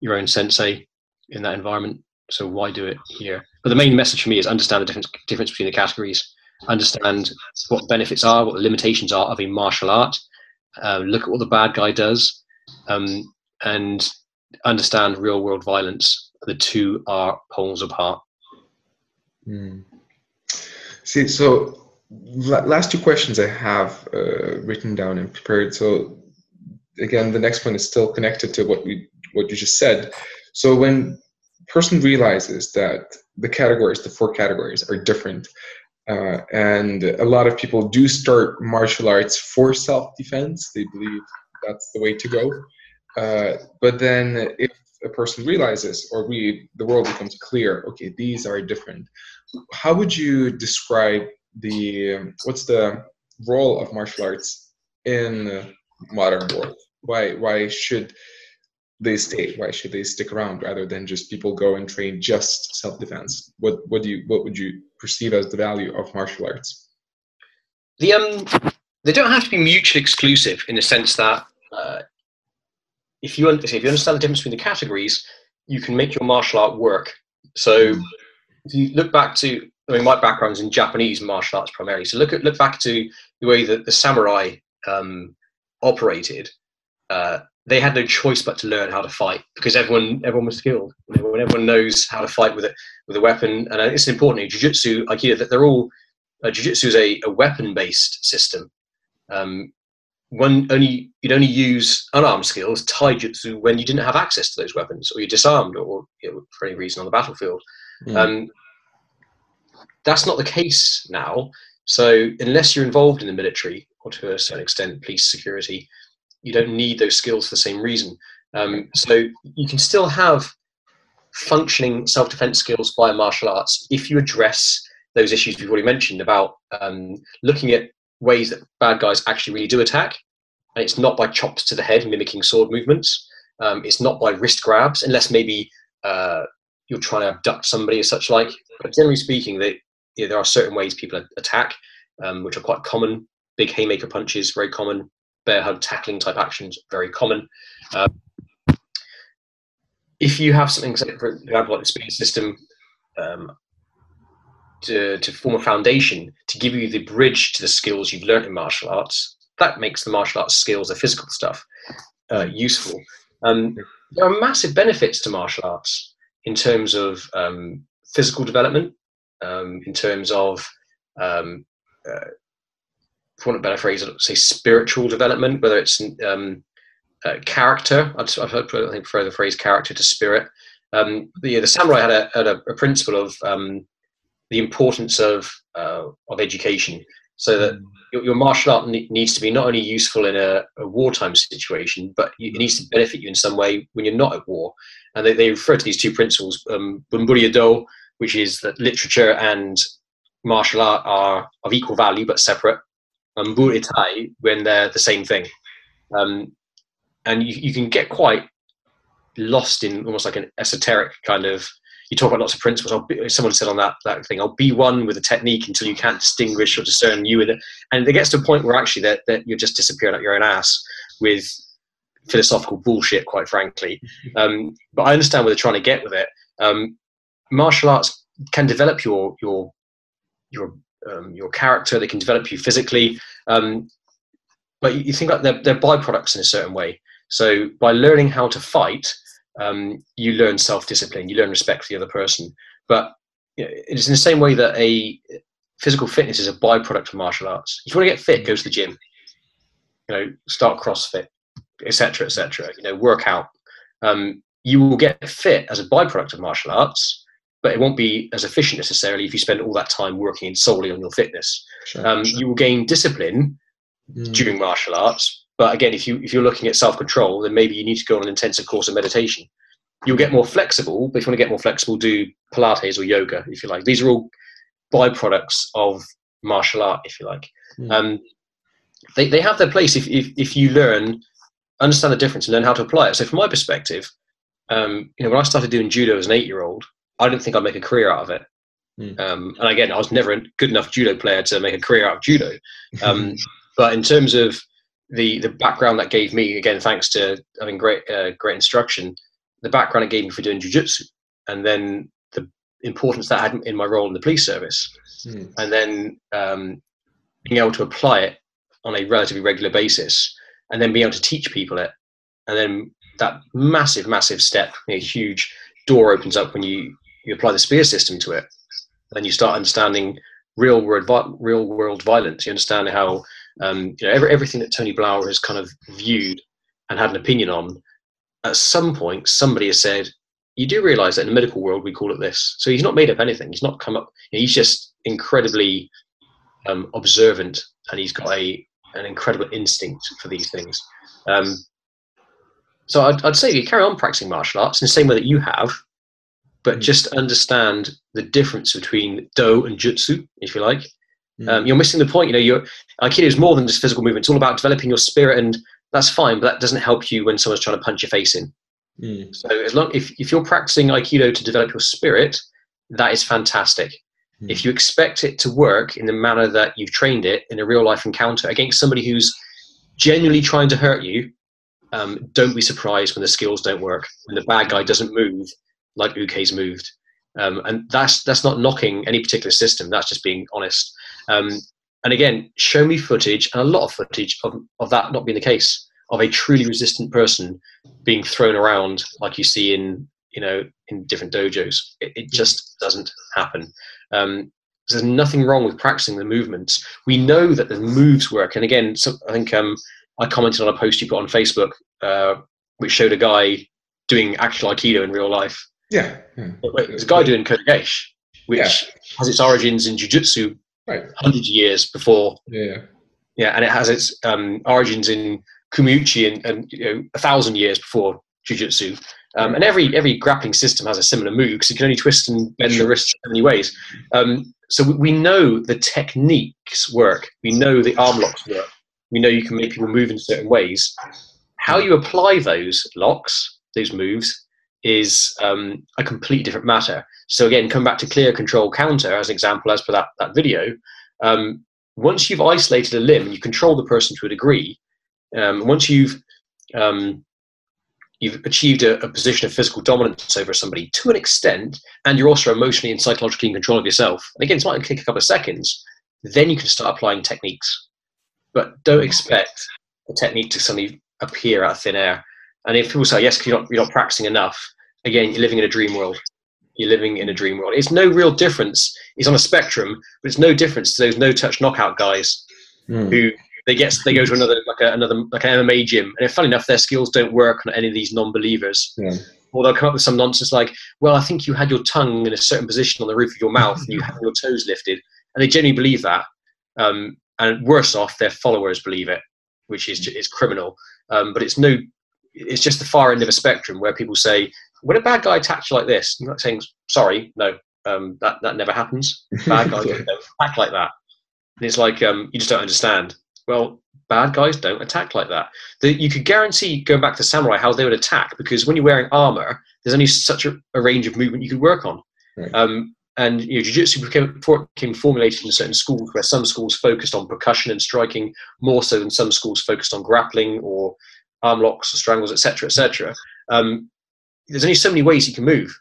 your own sensei in that environment, so why do it here? But the main message for me is understand the difference difference between the categories, understand what the benefits are, what the limitations are of a martial art. Uh, look at what the bad guy does, um, and understand real world violence the two are poles apart. Mm. See, so last two questions I have uh, written down and prepared. So again, the next one is still connected to what we what you just said. So when person realizes that the categories, the four categories, are different. Uh, and a lot of people do start martial arts for self-defense. They believe that's the way to go. Uh, but then, if a person realizes, or we, the world becomes clear, okay, these are different. How would you describe the what's the role of martial arts in modern world? Why why should they stay? Why should they stick around rather than just people go and train just self defense? What what do you what would you perceive as the value of martial arts? The um they don't have to be mutually exclusive in the sense that uh, if you if you understand the difference between the categories, you can make your martial art work. So if you look back to I mean my background's in Japanese martial arts primarily. So look at look back to the way that the samurai um, operated. Uh, they had no choice but to learn how to fight because everyone everyone was skilled. You know, when everyone knows how to fight with it with a weapon, and it's important in jiu-jitsu, aikido, that they're all uh, jiu-jitsu is a, a weapon-based system. Um, one only you'd only use unarmed skills, taijutsu, when you didn't have access to those weapons, or you're disarmed, or you know, for any reason on the battlefield. Mm. Um, that's not the case now. So unless you're involved in the military or to a certain extent police security, you don't need those skills for the same reason. Um, so you can still have functioning self-defense skills via martial arts if you address those issues we've already mentioned about um, looking at ways that bad guys actually really do attack. And it's not by chops to the head mimicking sword movements. Um, it's not by wrist grabs, unless maybe uh, you're trying to abduct somebody or such like. But generally speaking, they, you know, there are certain ways people attack, um, which are quite common. Big haymaker punches, very common bear hug tackling type actions, very common. Uh, if you have something, for example, like the spear system, um, to, to form a foundation to give you the bridge to the skills you've learned in martial arts, that makes the martial arts skills, the physical stuff, uh, useful. Um, there are massive benefits to martial arts in terms of um, physical development, um, in terms of um, uh, for want of a better phrase, say spiritual development, whether it's um, uh, character. I've heard, I think, prefer the phrase character to spirit. Um, the, the samurai had a, had a, a principle of um, the importance of uh, of education, so that mm. your, your martial art ne- needs to be not only useful in a, a wartime situation, but it needs to benefit you in some way when you're not at war. And they, they refer to these two principles, um, Do, which is that literature and martial art are of equal value but separate, and Thai when they're the same thing. Um, and you, you can get quite lost in almost like an esoteric kind of you talk about lots of principles. I'll be, someone said on that that thing, I'll be one with a technique until you can't distinguish or discern you in it. And it gets to a point where actually that, that you're just disappearing up your own ass with philosophical bullshit, quite frankly. Um, but I understand where they're trying to get with it. Um, martial arts can develop your your your um, your character. They can develop you physically. Um, but you think like they're, they're byproducts in a certain way. So by learning how to fight, um, you learn self-discipline. You learn respect for the other person. But you know, it's in the same way that a physical fitness is a byproduct of martial arts. If you want to get fit, go to the gym. You know, start CrossFit, etc., etc. You know, work out. Um, you will get fit as a byproduct of martial arts but it won't be as efficient necessarily if you spend all that time working solely on your fitness. Sure, um, sure. You will gain discipline mm. during martial arts, but again, if you if you're looking at self control, then maybe you need to go on an intensive course of meditation. You'll get more flexible, but if you want to get more flexible, do Pilates or yoga, if you like. These are all byproducts of martial art, if you like. Mm. Um, they, they have their place if, if, if you learn, understand the difference and learn how to apply it. So from my perspective, um, you know, when I started doing judo as an eight year old, I didn't think I'd make a career out of it. Mm. Um, and again, I was never a good enough judo player to make a career out of judo. Um, but in terms of the the background that gave me, again, thanks to having great uh, great instruction, the background it gave me for doing jujitsu, and then the importance that I had in my role in the police service, mm. and then um, being able to apply it on a relatively regular basis, and then being able to teach people it, and then that massive, massive step, a huge door opens up when you you apply the spear system to it, and you start understanding real world real world violence. You understand how um, you know every, everything that Tony Blauer has kind of viewed and had an opinion on. At some point, somebody has said you do realize that in the medical world we call it this. So he's not made up anything. He's not come up. He's just incredibly um, observant, and he's got a an incredible instinct for these things. Um, so I'd, I'd say you carry on practicing martial arts in the same way that you have, but just understand the difference between do and jutsu, if you like. Mm. Um, you're missing the point. You know, your aikido is more than just physical movement. It's all about developing your spirit, and that's fine. But that doesn't help you when someone's trying to punch your face in. Mm. So as long if if you're practicing aikido to develop your spirit, that is fantastic. Mm. If you expect it to work in the manner that you've trained it in a real life encounter against somebody who's genuinely trying to hurt you, um, don't be surprised when the skills don't work, when the bad guy doesn't move like Uke's moved. Um, and that's that's not knocking any particular system. That's just being honest. Um, and again, show me footage and a lot of footage of, of that not being the case of a truly resistant person being thrown around like you see in you know in different dojos. It, it just doesn't happen. Um, there's nothing wrong with practicing the movements. We know that the moves work. And again, so I think um, I commented on a post you put on Facebook, uh, which showed a guy doing actual aikido in real life. Yeah, yeah. there's a guy doing kotegaeshi, which yeah. has its origins in jiu-jitsu right. hundreds of years before. Yeah, yeah, and it has its um, origins in Kumiuchi and, and you know, a thousand years before jiu-jitsu. Um, and every every grappling system has a similar move because you can only twist and bend the wrist in many ways. Um, so we know the techniques work. We know the arm locks work. We know you can make people move in certain ways. How you apply those locks, those moves, is um, a completely different matter. So again, come back to clear control counter as an example, as per that, that video. Um, once you've isolated a limb, you control the person to a degree. Um, once you've um, you've achieved a, a, position of physical dominance over somebody to an extent, and you're also emotionally and psychologically in control of yourself. And again, it might take a couple of seconds. Then you can start applying techniques, but don't expect a technique to suddenly appear out of thin air. And if people say yes, you're not you're not practicing enough, again, you're living in a dream world. You're living in a dream world. It's no real difference. It's on a spectrum, but it's no difference to those no-touch knockout guys mm. who they get they go to another like a, another like an MMA gym, and funny enough, their skills don't work on any of these non-believers. Yeah. Or they'll come up with some nonsense like, "Well, I think you had your tongue in a certain position on the roof of your mouth, and you had your toes lifted," and they genuinely believe that. Um, and worse off, their followers believe it, which is is criminal. Um, but it's no, it's just the far end of a spectrum where people say, "When a bad guy attacks you like this," you're not saying, "Sorry, no, um, that that never happens. Bad guys don't attack like that." And it's like um, you just don't understand. Well, bad guys don't attack like that. The, you could guarantee, going back to samurai, how they would attack because when you're wearing armor, there's only such a, a range of movement you could work on. Right. Um, and you know, jiu-jitsu became, became formulated in certain schools where some schools focused on percussion and striking more so than some schools focused on grappling or arm locks or strangles, etc., etc. Um, there's only so many ways you can move.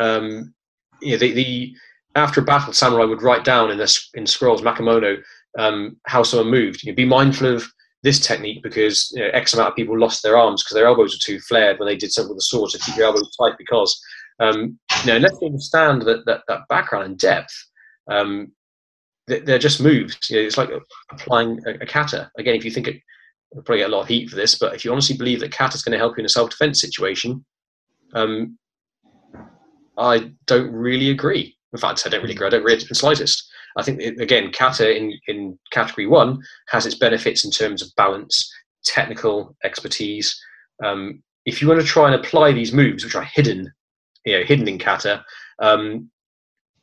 Um, you know, the, the after a battle, samurai would write down in, the, in scrolls, Makimono, um, how someone moved. You know, be mindful of this technique because you know, X amount of people lost their arms because their elbows were too flared when they did something with a sword. to keep your elbows tight because um, you know, unless you understand that, that, that background and depth, um, they're just moves. You know, it's like applying a, a kata. Again, if you think it, I'll probably get a lot of heat for this, but if you honestly believe that kata is going to help you in a self-defense situation, um, I don't really agree. In fact, I don't really agree. I don't agree in the slightest. I think again, kata in, in category one has its benefits in terms of balance, technical expertise. Um, if you want to try and apply these moves, which are hidden, you know, hidden in kata, um,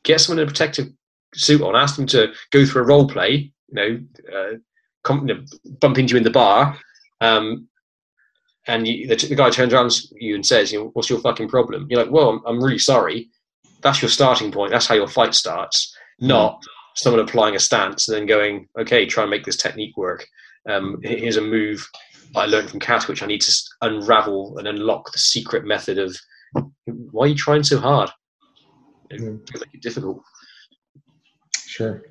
get someone in a protective suit on, ask them to go through a role play, you know, uh, bump into you in the bar, um, and you, the, the, guy turns around to you and says, you know, "What's your fucking problem?" You're like, "Well, I'm, I'm really sorry." That's your starting point. That's how your fight starts. Not someone applying a stance and then going, okay, try and make this technique work. Um, here's a move I learned from Cat, which I need to unravel and unlock the secret method of why are you trying so hard? It mm. make it difficult. Sure.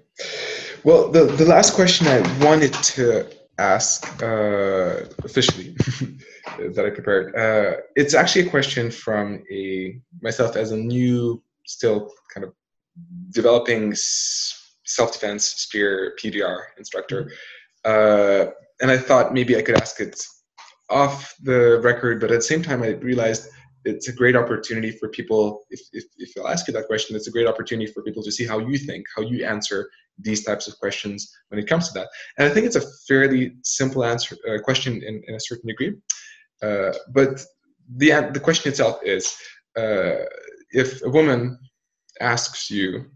Well, the, the last question I wanted to ask uh, officially that I prepared, uh, it's actually a question from a myself as a new, still kind of developing self-defense spear PDR instructor. Uh, and I thought maybe I could ask it off the record, but at the same time, I realized it's a great opportunity for people if, if, if i'll ask you that question it's a great opportunity for people to see how you think how you answer these types of questions when it comes to that. And i think it's a fairly simple answer uh, question in, in a certain degree. Uh, but the, the question itself is uh, if a woman asks you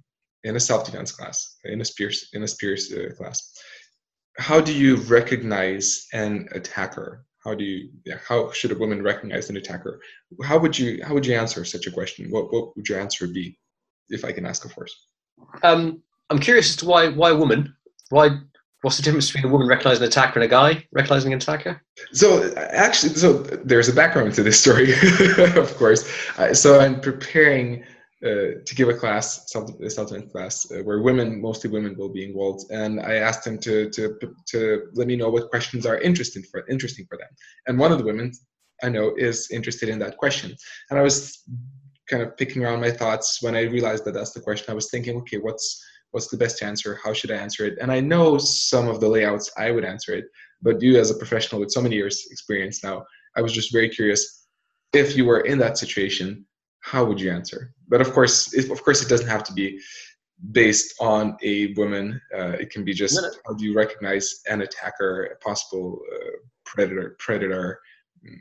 in a self-defense class in a spears in a spears uh, class how do you recognize an attacker? How do you yeah, how should a woman recognize an attacker? How would you how would you answer such a question? What what would your answer be if i can ask of course um, i'm curious as to why why a woman why what's the difference between a woman recognizing an attacker and a guy recognizing an attacker so actually so there's a background to this story of course uh, so i'm preparing uh, to give a class, a self-defense class, uh, where women, mostly women, will be involved. And I asked them to to to let me know what questions are interesting for interesting for them. And one of the women I know is interested in that question. And I was kind of picking around my thoughts when I realized that that's the question. I was thinking, okay, what's what's the best answer? How should I answer it? And I know some of the layouts I would answer it, but you as a professional with so many years experience now, I was just very curious if you were in that situation how would you answer? But of course, it, of course, it doesn't have to be based on a woman. Uh, it can be just how do you recognize an attacker, a possible uh, predator, predator,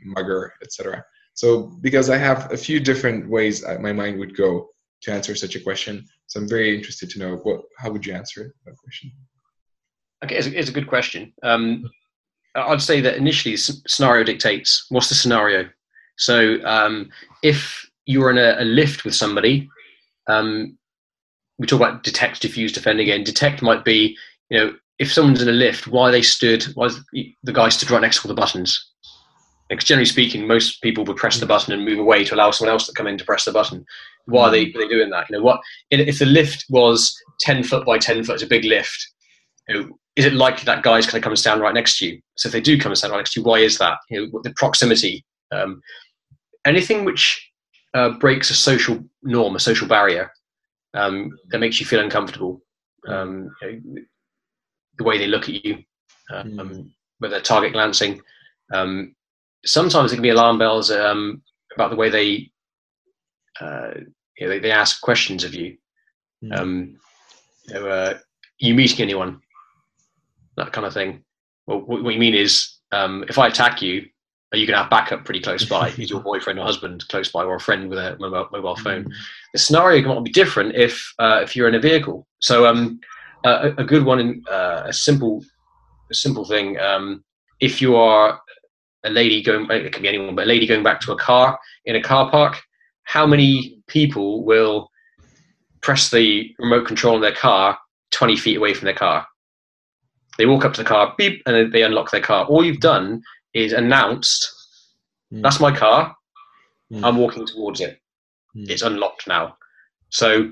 mugger, etc. So because I have a few different ways my mind would go to answer such a question, so I'm very interested to know what how would you answer that question. Okay, it's a, it's a good question. Um, I'd say that initially scenario dictates. What's the scenario? So um, if you're in a, a lift with somebody, um, we talk about detect, diffuse, defend again. Detect might be, you know, if someone's in a lift, why they stood, why the guy stood right next to all the buttons. Because generally speaking, most people would press the button and move away to allow someone else to come in to press the button. Why are they, are they doing that? You know, what if the lift was ten foot by ten foot, it's a big lift. You know, is it likely that guy's going to come and stand right next to you? So if they do come and stand right next to you, why is that? You know, the proximity. Um, anything which uh, breaks a social norm, a social barrier um, that makes you feel uncomfortable. Um, you know, the way they look at you, um, mm. whether target glancing. Um, sometimes it can be alarm bells um, about the way they, uh, you know, they, they, ask questions of you. Mm. you know, uh, you meeting anyone? That kind of thing. Well, what, what you mean is, if I attack you, are you going to have backup pretty close by? Is your boyfriend or husband close by, or a friend with a mobile, mobile phone? Mm. The scenario can be different if uh, if you're in a vehicle. So um, uh, a, good one, in, uh, a simple a simple thing. Um, if you are a lady going, it can be anyone, but a lady going back to a car in a car park, how many people will press the remote control in their car 20 feet away from their car? They walk up to the car, beep, and they unlock their car. All you've done is announced. Mm. That's my car. Mm. I'm walking towards it. Mm. It's unlocked now. So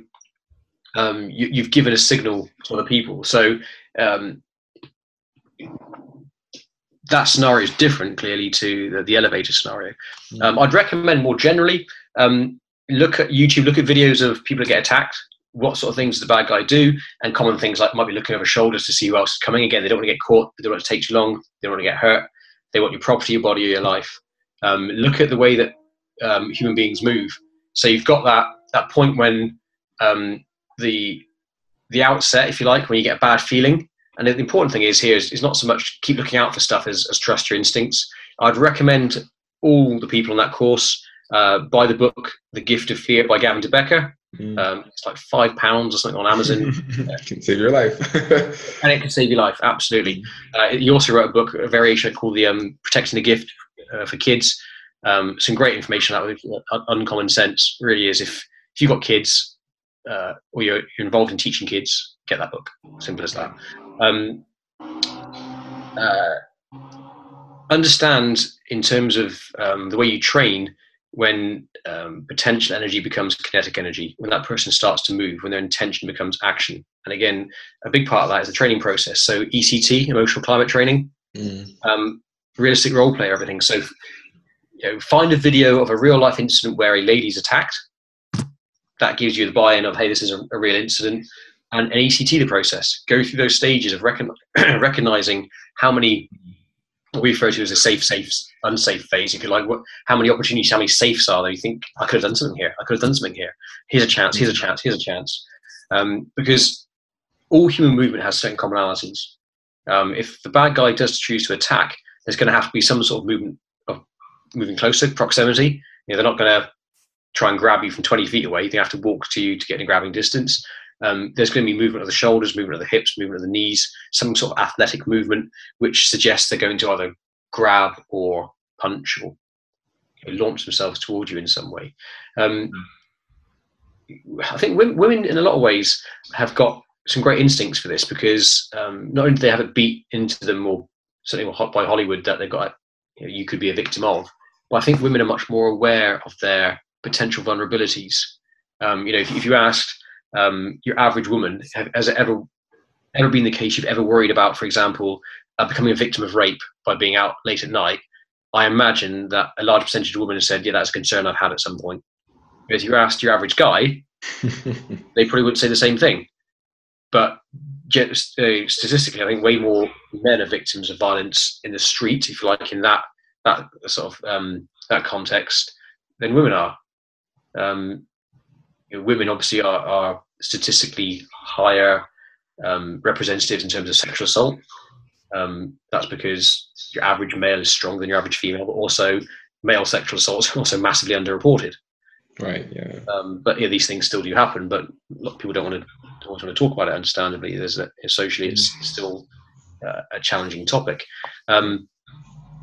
um, you, have given a signal to other people. So um, that scenario is different, clearly, to the, the elevator scenario. Hmm. Um, I'd recommend more generally um, look at YouTube, look at videos of people that get attacked. What sort of things does the bad guy do? And common things like might be looking over shoulders to see who else is coming. Again, they don't want to get caught. They don't want to take too long. They don't want to get hurt. They want your property, your body, or your life. Um, look at the way that um, human beings move. So you've got that that point when um, the the outset, if you like, when you get a bad feeling. And the important thing is here is, is not so much keep looking out for stuff as, as trust your instincts. I'd recommend all the people on that course uh, buy the book The Gift of Fear by Gavin de Becker. Mm. Um, it's like five pounds or something on Amazon. it can save your life. and it can save your life, absolutely. Uh, he also wrote a book, a variation called the um, Protecting the Gift uh, for Kids. Um, some great information out of uncommon sense really is if, if you've got kids uh, or you're, you're, involved in teaching kids, get that book. Simple as that. Um, uh, understand in terms of um, the way you train when um, potential energy becomes kinetic energy, when that person starts to move, when their intention becomes action. And again, a big part of that is the training process. So ECT, emotional climate training, mm. um, realistic role play, everything. So you know, find a video of a real life incident where a lady's attacked. That gives you the buy-in of, hey, this is a, a real incident. And an ECT the process. Go through those stages of recon- recognizing how many we refer to as a safe, safe, unsafe phase. If you like, what, how many opportunities, how many safes are there? You think I could have done something here. I could have done something here. Here's a chance. Here's a chance. Here's a chance. Um, because all human movement has certain commonalities. Um, if the bad guy does choose to attack, there's going to have to be some sort of movement of moving closer, proximity. You know, they're not going to try and grab you from 20 feet away. They have to walk to you to get in grabbing distance. Um, there's going to be movement of the shoulders, movement of the hips, movement of the knees, some sort of athletic movement, which suggests they're going to either grab or punch or you know, launch themselves towards you in some way. Um, I think women, in a lot of ways, have got some great instincts for this because um, not only do they have it beat into them, or certainly by Hollywood, that they've got you, know, you could be a victim of, but I think women are much more aware of their potential vulnerabilities. Um, you know, if, if you asked um, your average woman, has it ever ever been the case you've ever worried about, for example, uh, becoming a victim of rape by being out late at night? I imagine that a large percentage of women have said, "Yeah, that's a concern I've had at some point." If you asked your average guy, they probably wouldn't say the same thing. But uh, statistically, I think way more men are victims of violence in the street, if you like, in that that sort of um, that context, than women are. Um, you know, women obviously are, are statistically higher um, representatives in terms of sexual assault. Um, that's because your average male is stronger than your average female, but also male sexual assaults are also massively underreported. Right. Yeah. Um, but yeah, these things still do happen, but a lot of people don't want to don't want to talk about it. Understandably, there's a, socially it's still uh, a challenging topic. Um,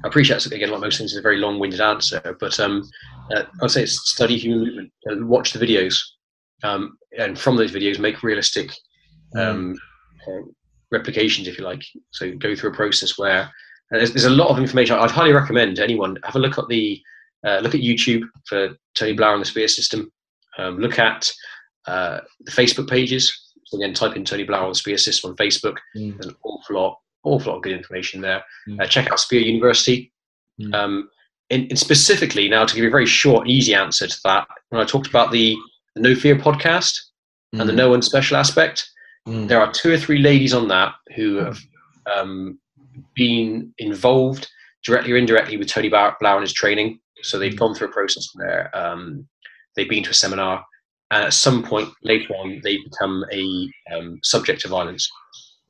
I appreciate that, again, like most things, is a very long-winded answer, but um, uh, I'd say study human movement, uh, watch the videos, um, and from those videos make realistic mm. um, uh, replications, if you like. So go through a process where there's, there's, a lot of information. I'd highly recommend anyone have a look at the uh, look at YouTube for Tony Blauer and the Spear System. Um, look at uh, the Facebook pages. So again, type in Tony Blauer and the Spear System on Facebook. Mm. There's an awful lot, awful lot of good information there. Mm. Uh, check out Spear University. Mm. Um, and, and, specifically, now to give you a very short, easy answer to that, when I talked about the, the Know Fear podcast and the mm. No One Special aspect, mm. there are two or three ladies on that who have um, been involved directly or indirectly with Tony Blauer and his training. So they've mm. gone through a process where um, they've been to a seminar, and at some point later on, they become a um, subject of violence.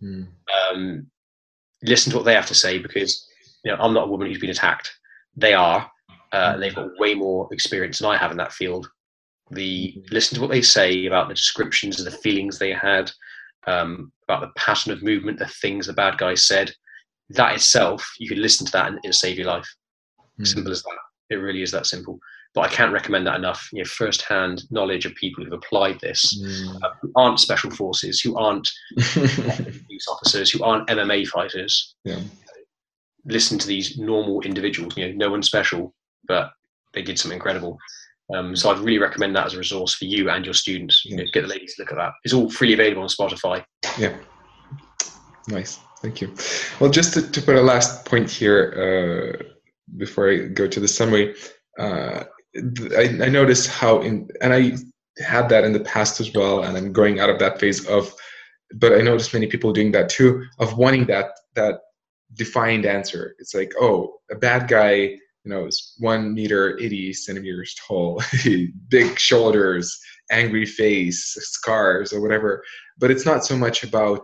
Mm. Um, listen to what they have to say because you know I'm not a woman who's been attacked. They are. Uh, mm. they've got way more experience than I have in that field. The mm. listen to what they say about the descriptions of the feelings they had, um, about the pattern of movement, the things the bad guy said. That itself, you could listen to that and it'll save your life. Mm. Simple as that. It really is that simple. But I can't recommend that enough. You know, first-hand knowledge of people who've applied this, mm. uh, who aren't special forces, who aren't police officers, who aren't MMA fighters. Yeah. Listen to these normal individuals. You know, no one special, but they did something incredible. Um, so I'd really recommend that as a resource for you and your students. You know, get the ladies to look at that. It's all freely available on Spotify. Yeah. Nice. Thank you. Well, just to, to put a last point here, uh, before I go to the summary, uh, I, I noticed how in and I had that in the past as well, and I'm going out of that phase of. But I noticed many people doing that too, of wanting that that defined answer. It's like, oh, a bad guy, you know, is one meter eighty centimeters tall, big shoulders, angry face, scars, or whatever. But it's not so much about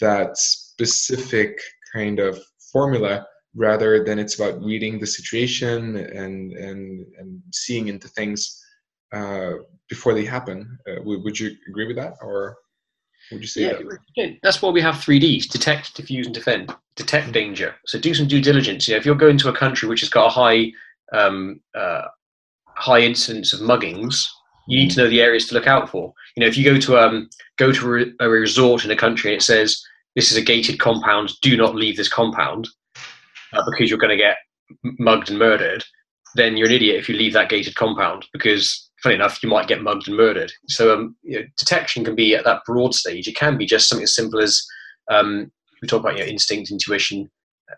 that specific kind of formula rather than it's about reading the situation and and and seeing into things uh, before they happen. Uh, would, would you agree with that, or would you say yeah, that? That's why we have three Ds: detect, diffuse, and defend. Detect danger. So do some due diligence. You know, if you're going to a country which has got a high um, uh, high incidence of muggings, you need to know the areas to look out for. You know, if you go to um, go to a resort in a country and it says this is a gated compound, do not leave this compound uh, because you're going to get mugged and murdered, then you're an idiot if you leave that gated compound because, funny enough, you might get mugged and murdered. So um, you know, detection can be at that broad stage. It can be just something as simple as um, we talk about you know, instinct, intuition,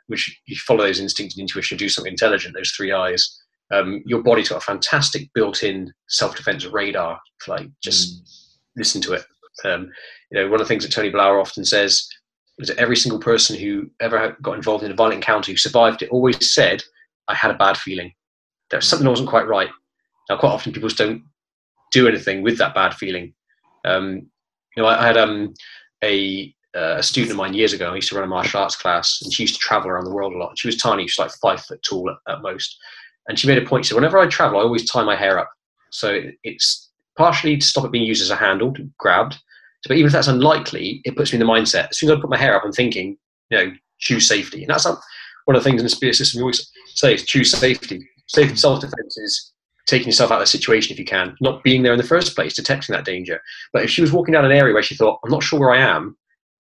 which you follow those instincts and intuition, to do something intelligent. Those three eyes. Um, your body's got a fantastic built-in self-defense radar. Like just mm. listen to it. Um, you know, one of the things that Tony Blauer often says is that every single person who ever got involved in a violent encounter who survived it always said, "I had a bad feeling. There was something that wasn't quite right." Now, quite often people just don't do anything with that bad feeling. Um, you know, I, I had um, a, uh, a student of mine years ago. I used to run a martial arts class, and she used to travel around the world a lot. She was tiny; she was like five foot tall at, at most. And she made a point. She said, "Whenever I travel, I always tie my hair up. So it, it's partially to stop it being used as a handle, to grabbed. But even if that's unlikely, it puts me in the mindset. As soon as I put my hair up, I'm thinking, you know, choose safety. And that's one of the things in the spear system we always say is choose safety. Safety, self-defense is taking yourself out of the situation if you can, not being there in the first place, detecting that danger. But if she was walking down an area where she thought, I'm not sure where I am,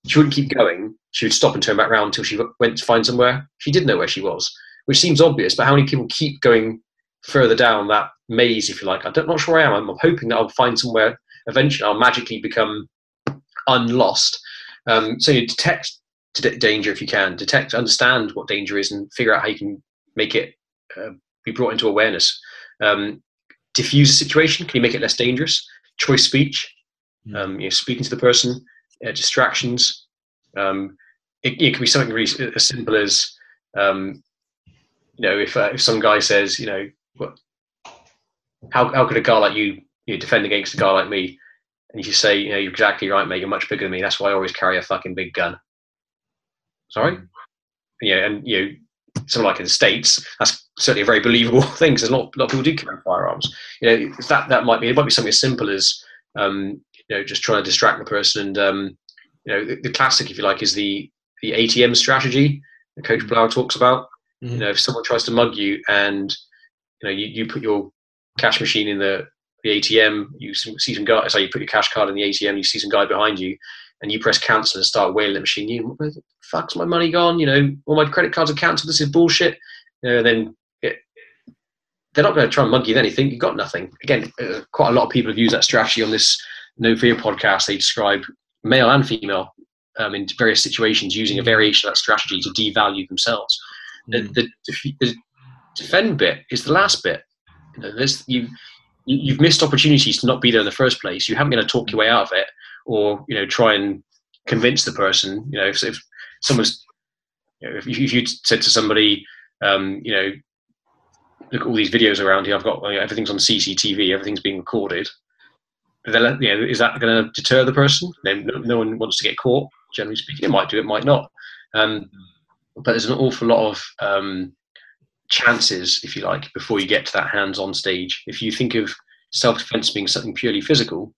she wouldn't keep going. She would stop and turn back around until she went to find somewhere. She did know where she was, which seems obvious, but how many people keep going further down that maze, if you like? I'm not sure where I am. I'm hoping that I'll find somewhere eventually. I'll magically become unlost. Um, so you detect danger if you can, detect, understand what danger is, and figure out how you can make it uh, be brought into awareness um, diffuse a situation? Can you make it less dangerous? Choice speech, hmm. um, you know, speaking to the person, uh, distractions. Um, it, it, can be something really as simple as, um, you know, if, uh, if some guy says, you know, what, how, how could a guy like you, you know, defend against a guy like me? And you say, you know, you're exactly right, mate. You're much bigger than me. That's why I always carry a fucking big gun. Sorry? Hmm. Yeah, and you know, something like in the States, that's certainly a very believable thing because a lot, a lot of people do carry firearms. You know, that, that might be, it might be something as simple as, um, you know, just trying to distract the person. And, um, you know, the, the, classic, if you like, is the, the ATM strategy that Coach mm-hmm. Blauer talks about. Mm-hmm. You know, if someone tries to mug you and, you know, you, you put your cash machine in the, the ATM, you see some guy, so you put your cash card in the ATM, you see some guy behind you, and you press cancel and start wailing the machine, you where the fuck's my money gone? You know, all my credit cards are cancelled. This is bullshit. You know, then it, they're not going to try and mug you with anything. You've got nothing. Again, uh, quite a lot of people have used that strategy on this Know Fear podcast. They describe male and female um, in various situations using a variation of that strategy to devalue themselves. Mm. The, the, the, defend bit is the last bit. You know, this, you, you've missed opportunities to not be there in the first place. You haven't going to talk your way out of it or you know try and convince the person. You know, if, if someone's you know, if, if you said to somebody, um, you know, look at all these videos around here. I've got you know, everything's on CCTV. Everything's being recorded. You know, is that going to deter the person? No, no, one wants to get caught. Generally speaking, it might do, it might not. Um, but there's an awful lot of um, chances, if you like, before you get to that hands-on stage. If you think of self-defense being something purely physical,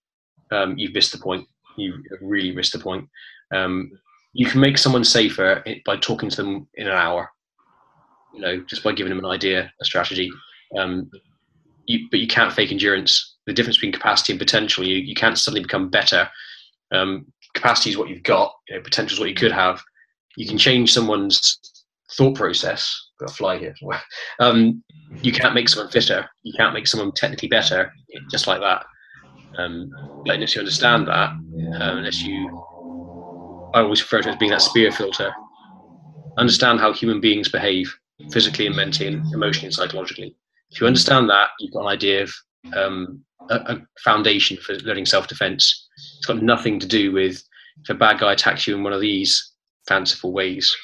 um, you've missed the point you really missed the point. Um, you can make someone safer by talking to them in an hour. You know, just by giving them an idea, a strategy. Um, you, but you can't fake endurance. The difference between capacity and potential, you, you can't suddenly become better. Um, capacity is what you've got. You know, potential is what you could have. You can change someone's thought process. Got a fly here. Um, you can't make someone fitter. You can't make someone technically better, just like that. Um, but unless you understand that, um, unless you, I always refer to it as being that spear filter, understand how human beings behave physically and mentally and emotionally and psychologically. If you understand that, you've got an idea of um, a, a, foundation for learning self-defense. It's got nothing to do with if a bad guy attacks you in one of these fanciful ways.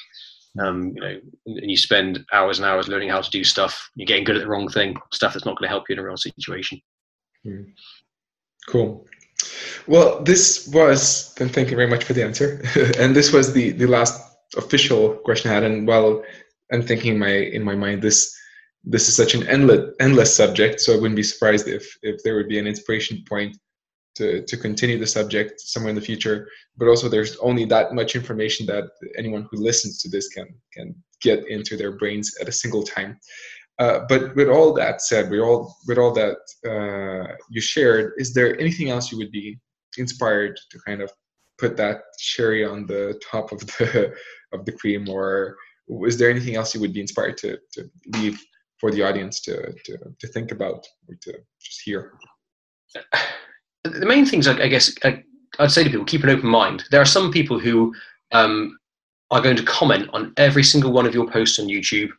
Um, you know, and you spend hours and hours learning how to do stuff. You're getting good at the wrong thing, stuff that's not going to help you in a real situation. Mm. Cool. Well, this was, and thank you very much for the answer. and this was the, the last official question I had. And while I'm thinking in my, in my mind, this, this is such an endless, endless subject. So I wouldn't be surprised if, if there would be an inspiration point to, to continue the subject somewhere in the future. But also there's only that much information that anyone who listens to this can, can get into their brains at a single time. Uh, but with all that said, with all with all that uh, you shared, is there anything else you would be inspired to kind of put that cherry on the top of the of the cream, or is there anything else you would be inspired to to leave for the audience to to, to think about or to just hear? The main things, I guess, I'd say to people: keep an open mind. There are some people who um, are going to comment on every single one of your posts on YouTube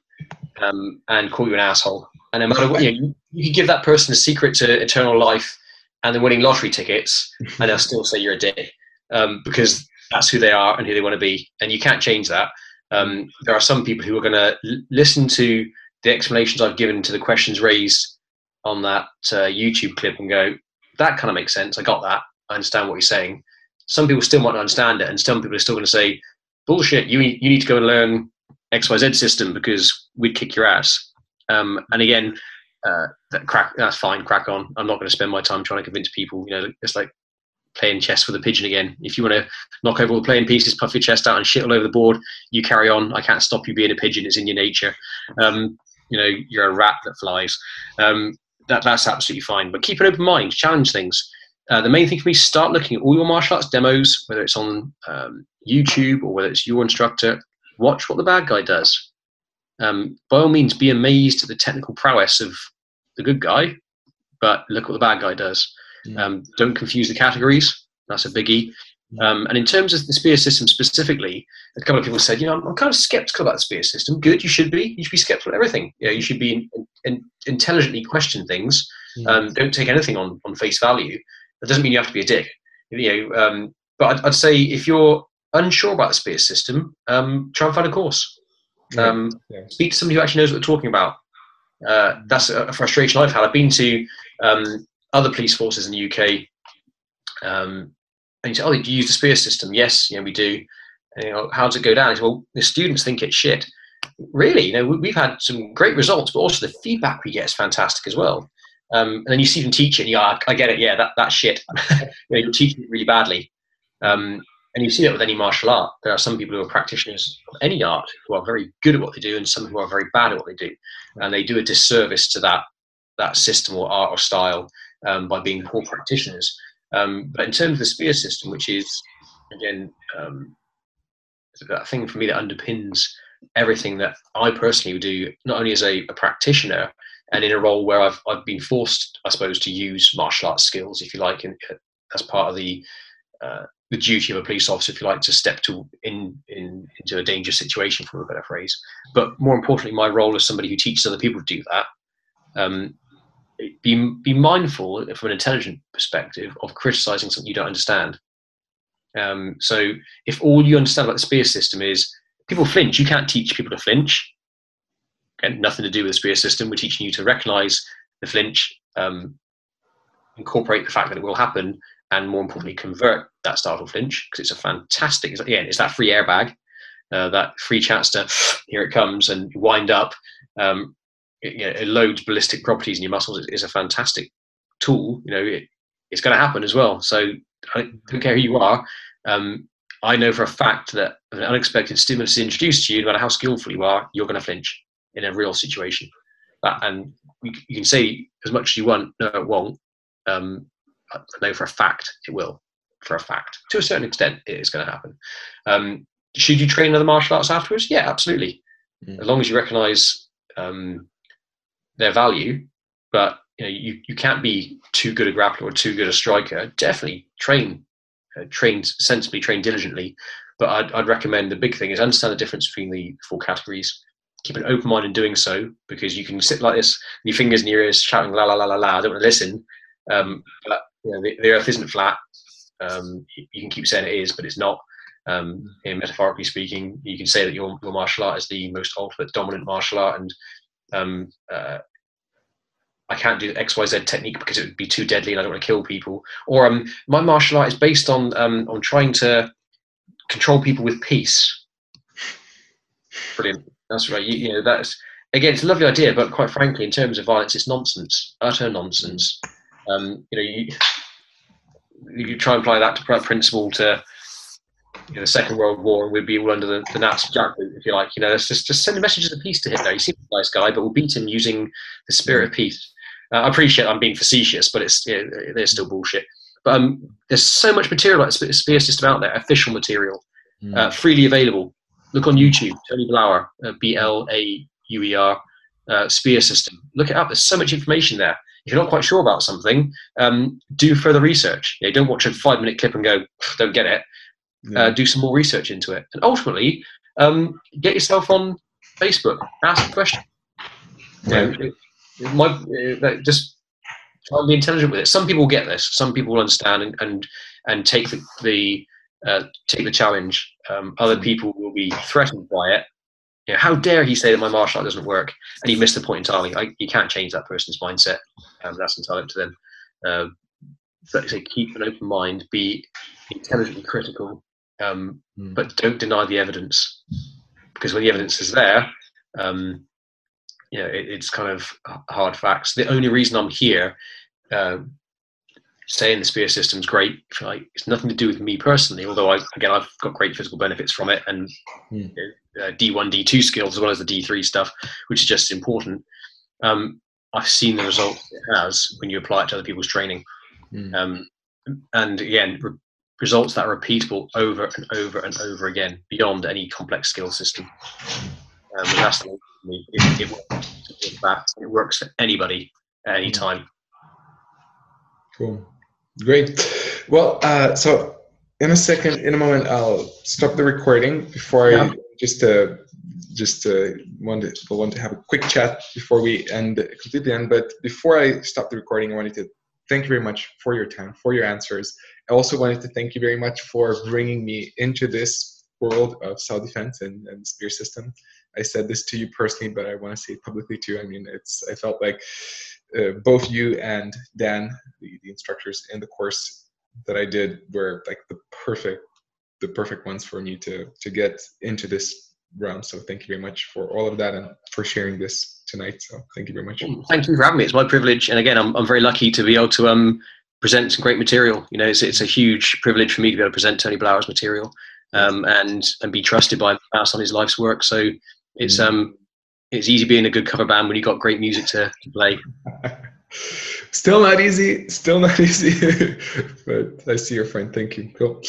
um, and call you an asshole. And no matter what, you, know, you, you can give that person a secret to eternal life and the winning lottery tickets, and they'll still say you're a dick um, because that's who they are and who they want to be, and you can't change that. Um, there are some people who are going to l- listen to the explanations I've given to the questions raised on that uh, YouTube clip and go, that kind of makes sense. I got that. I understand what you're saying. Some people still might not understand it, and some people are still going to say, bullshit, you, you need to go and learn XYZ system because we'd kick your ass. Um, and again, uh, that crack, that's fine, crack on. I'm not going to spend my time trying to convince people, you know, it's like playing chess with a pigeon again. If you want to knock over all the playing pieces, puff your chest out and shit all over the board, you carry on. I can't stop you being a pigeon. It's in your nature. Um, you know, you're a rat that flies. Um, that, that's absolutely fine. But keep an open mind, challenge things. Uh, the main thing for me start looking at all your martial arts demos, whether it's on um, YouTube or whether it's your instructor. Watch what the bad guy does. Um, by all means, be amazed at the technical prowess of the good guy, but look what the bad guy does. Mm. Um, don't confuse the categories. That's a biggie. Um, and in terms of the spear system specifically, a couple of people said, you know, I'm, I'm, kind of skeptical about the spear system. Good, you should be. You should be skeptical of everything. You, know, you should be in, in, intelligently question things. Mm. Um, don't take anything on, on face value. That doesn't mean you have to be a dick. You know, um, but I'd, I'd, say if you're unsure about the spear system, um, try and find a course. Yeah. Um, yeah. Speak to somebody who actually knows what they're talking about. Uh, that's a frustration I've had. I've been to um, other police forces in the UK, um, and say, "Oh, do you use the spear system?" Yes, yeah, we do. And, you know, how does it go down? Well, the students think it's shit. Really, you know, we've had some great results, but also the feedback we get is fantastic as well. Um, and then you see them teach it, and you ah, I get it, yeah, that, that's shit. you know, you're teaching it really badly. Um, and you see that with any martial art. There are some people who are practitioners of any art who are very good at what they do, and some who are very bad at what they do, and they do a disservice to that that system or art or style um, by being poor practitioners. Um, but in terms of the spear system, which is again um, that thing for me that underpins everything that I personally would do, not only as a, a, practitioner and in a role where I've I've been forced, I suppose, to use martial arts skills, if you like, in, as part of the uh, the duty of a police officer, if you like, to step to in, in into a dangerous situation, for a better phrase. But more importantly, my role as somebody who teaches other people to do that. Um, be be mindful from an intelligent perspective of criticizing something you don't understand. Um, so if all you understand about the spear system is people flinch, you can't teach people to flinch. Again, nothing to do with the spear system. We're teaching you to recognize the flinch, um, incorporate the fact that it will happen, and more importantly, convert that startle flinch because it's a fantastic. Again, it's that free airbag, uh, that free chance to here it comes and wind up. Um, it, you know, it, loads ballistic properties in your muscles. It is a fantastic tool. You know, it, it's going to happen as well. So I don't care who you are. Um, I know for a fact that if an unexpected stimulus is introduced to you, no matter how skillful you are, you're going to flinch in a real situation. That, and you, you, can say as much as you want, no, it won't. Um, I know for a fact it will. For a fact, to a certain extent, it is going to happen. Um, should you train other martial arts afterwards? Yeah, absolutely. Mm. As long as you recognise um, their value, but you, know, you you can't be too good a grappler or too good a striker. Definitely train, uh, train sensibly, train diligently. But I'd, I'd recommend the big thing is understand the difference between the four categories. Keep an open mind in doing so because you can sit like this, your fingers in your ears, shouting la la la la la. I don't want to listen. Um, but you know, the, the, earth isn't flat. Um, you can keep saying it is, but it's not. Um, metaphorically speaking, you can say that your, your martial art is the most ultimate dominant martial art, and um, uh, I can't do X Y Z technique because it would be too deadly, and I don't want to kill people. Or um, my martial art is based on um, on trying to control people with peace. Brilliant. That's right. You, you know that's again, it's a lovely idea, but quite frankly, in terms of violence, it's nonsense, utter nonsense. Um, you know, you, you try and apply that to principle to you know, the Second World War, and we'd be all under the, the Nazi jackboot, if you like. You know, let's just just send a message of peace to Hitler. He seems a nice guy, but we'll beat him using the spirit of peace. Uh, I appreciate I'm being facetious, but it's know, they're still bullshit. But um, there's so much material like the spear system out there, official material, mm. uh, freely available. Look on YouTube, Tony Blauer, uh, B L A U E R, uh, spear system. Look it up. There's so much information there if you're not quite sure about something, um, do further research. You know, don't watch a five minute clip and go, don't get it. Yeah. Uh, do some more research into it. And ultimately, um, get yourself on Facebook, ask a question. Right. You know, my, uh, just try and be intelligent with it. Some people get this. Some people will understand and, and, and take the, the uh, take the challenge. Um, other people will be threatened by it. You know, how dare he say that my martial art doesn't work? And he missed the point entirely. I, you can't change that person's mindset. Um, that's entirely up to them. Uh, so, so keep an open mind, be intelligently critical, um, mm. but don't deny the evidence. Because when the evidence is there, um, you know, it, it's kind of hard facts. The only reason I'm here, uh, saying the spear system is great, like it's nothing to do with me personally. Although I, again, I've got great physical benefits from it, and mm. uh, D1, D2 skills as well as the D3 stuff, which is just important. Um, I've seen the results it has when you apply it to other people's training. Mm. Um, and again, re- results that are repeatable over and over and over again beyond any complex skill system. Um, and that's the me. It, it, works. it works for anybody at any time. Cool. Great. Well, uh, so in a second, in a moment, I'll stop the recording before yeah. I just uh, just uh, want to want to have a quick chat before we end completely end. But before I stop the recording, I wanted to thank you very much for your time, for your answers. I also wanted to thank you very much for bringing me into this world of self defense and, and spear system. I said this to you personally, but I want to say it publicly too. I mean, it's I felt like uh, both you and Dan, the, the instructors in the course that I did, were like the perfect the perfect ones for me to to get into this realm. So thank you very much for all of that and for sharing this tonight. So thank you very much. Thank you for having me. It's my privilege, and again, I'm I'm very lucky to be able to um present some great material. You know, it's it's a huge privilege for me to be able to present Tony Blauer's material um and and be trusted by pass on his life's work. So it's mm. um it's easy being a good cover band when you've got great music to, to play. still not easy, still not easy. but I see your friend. Thank you. Cool.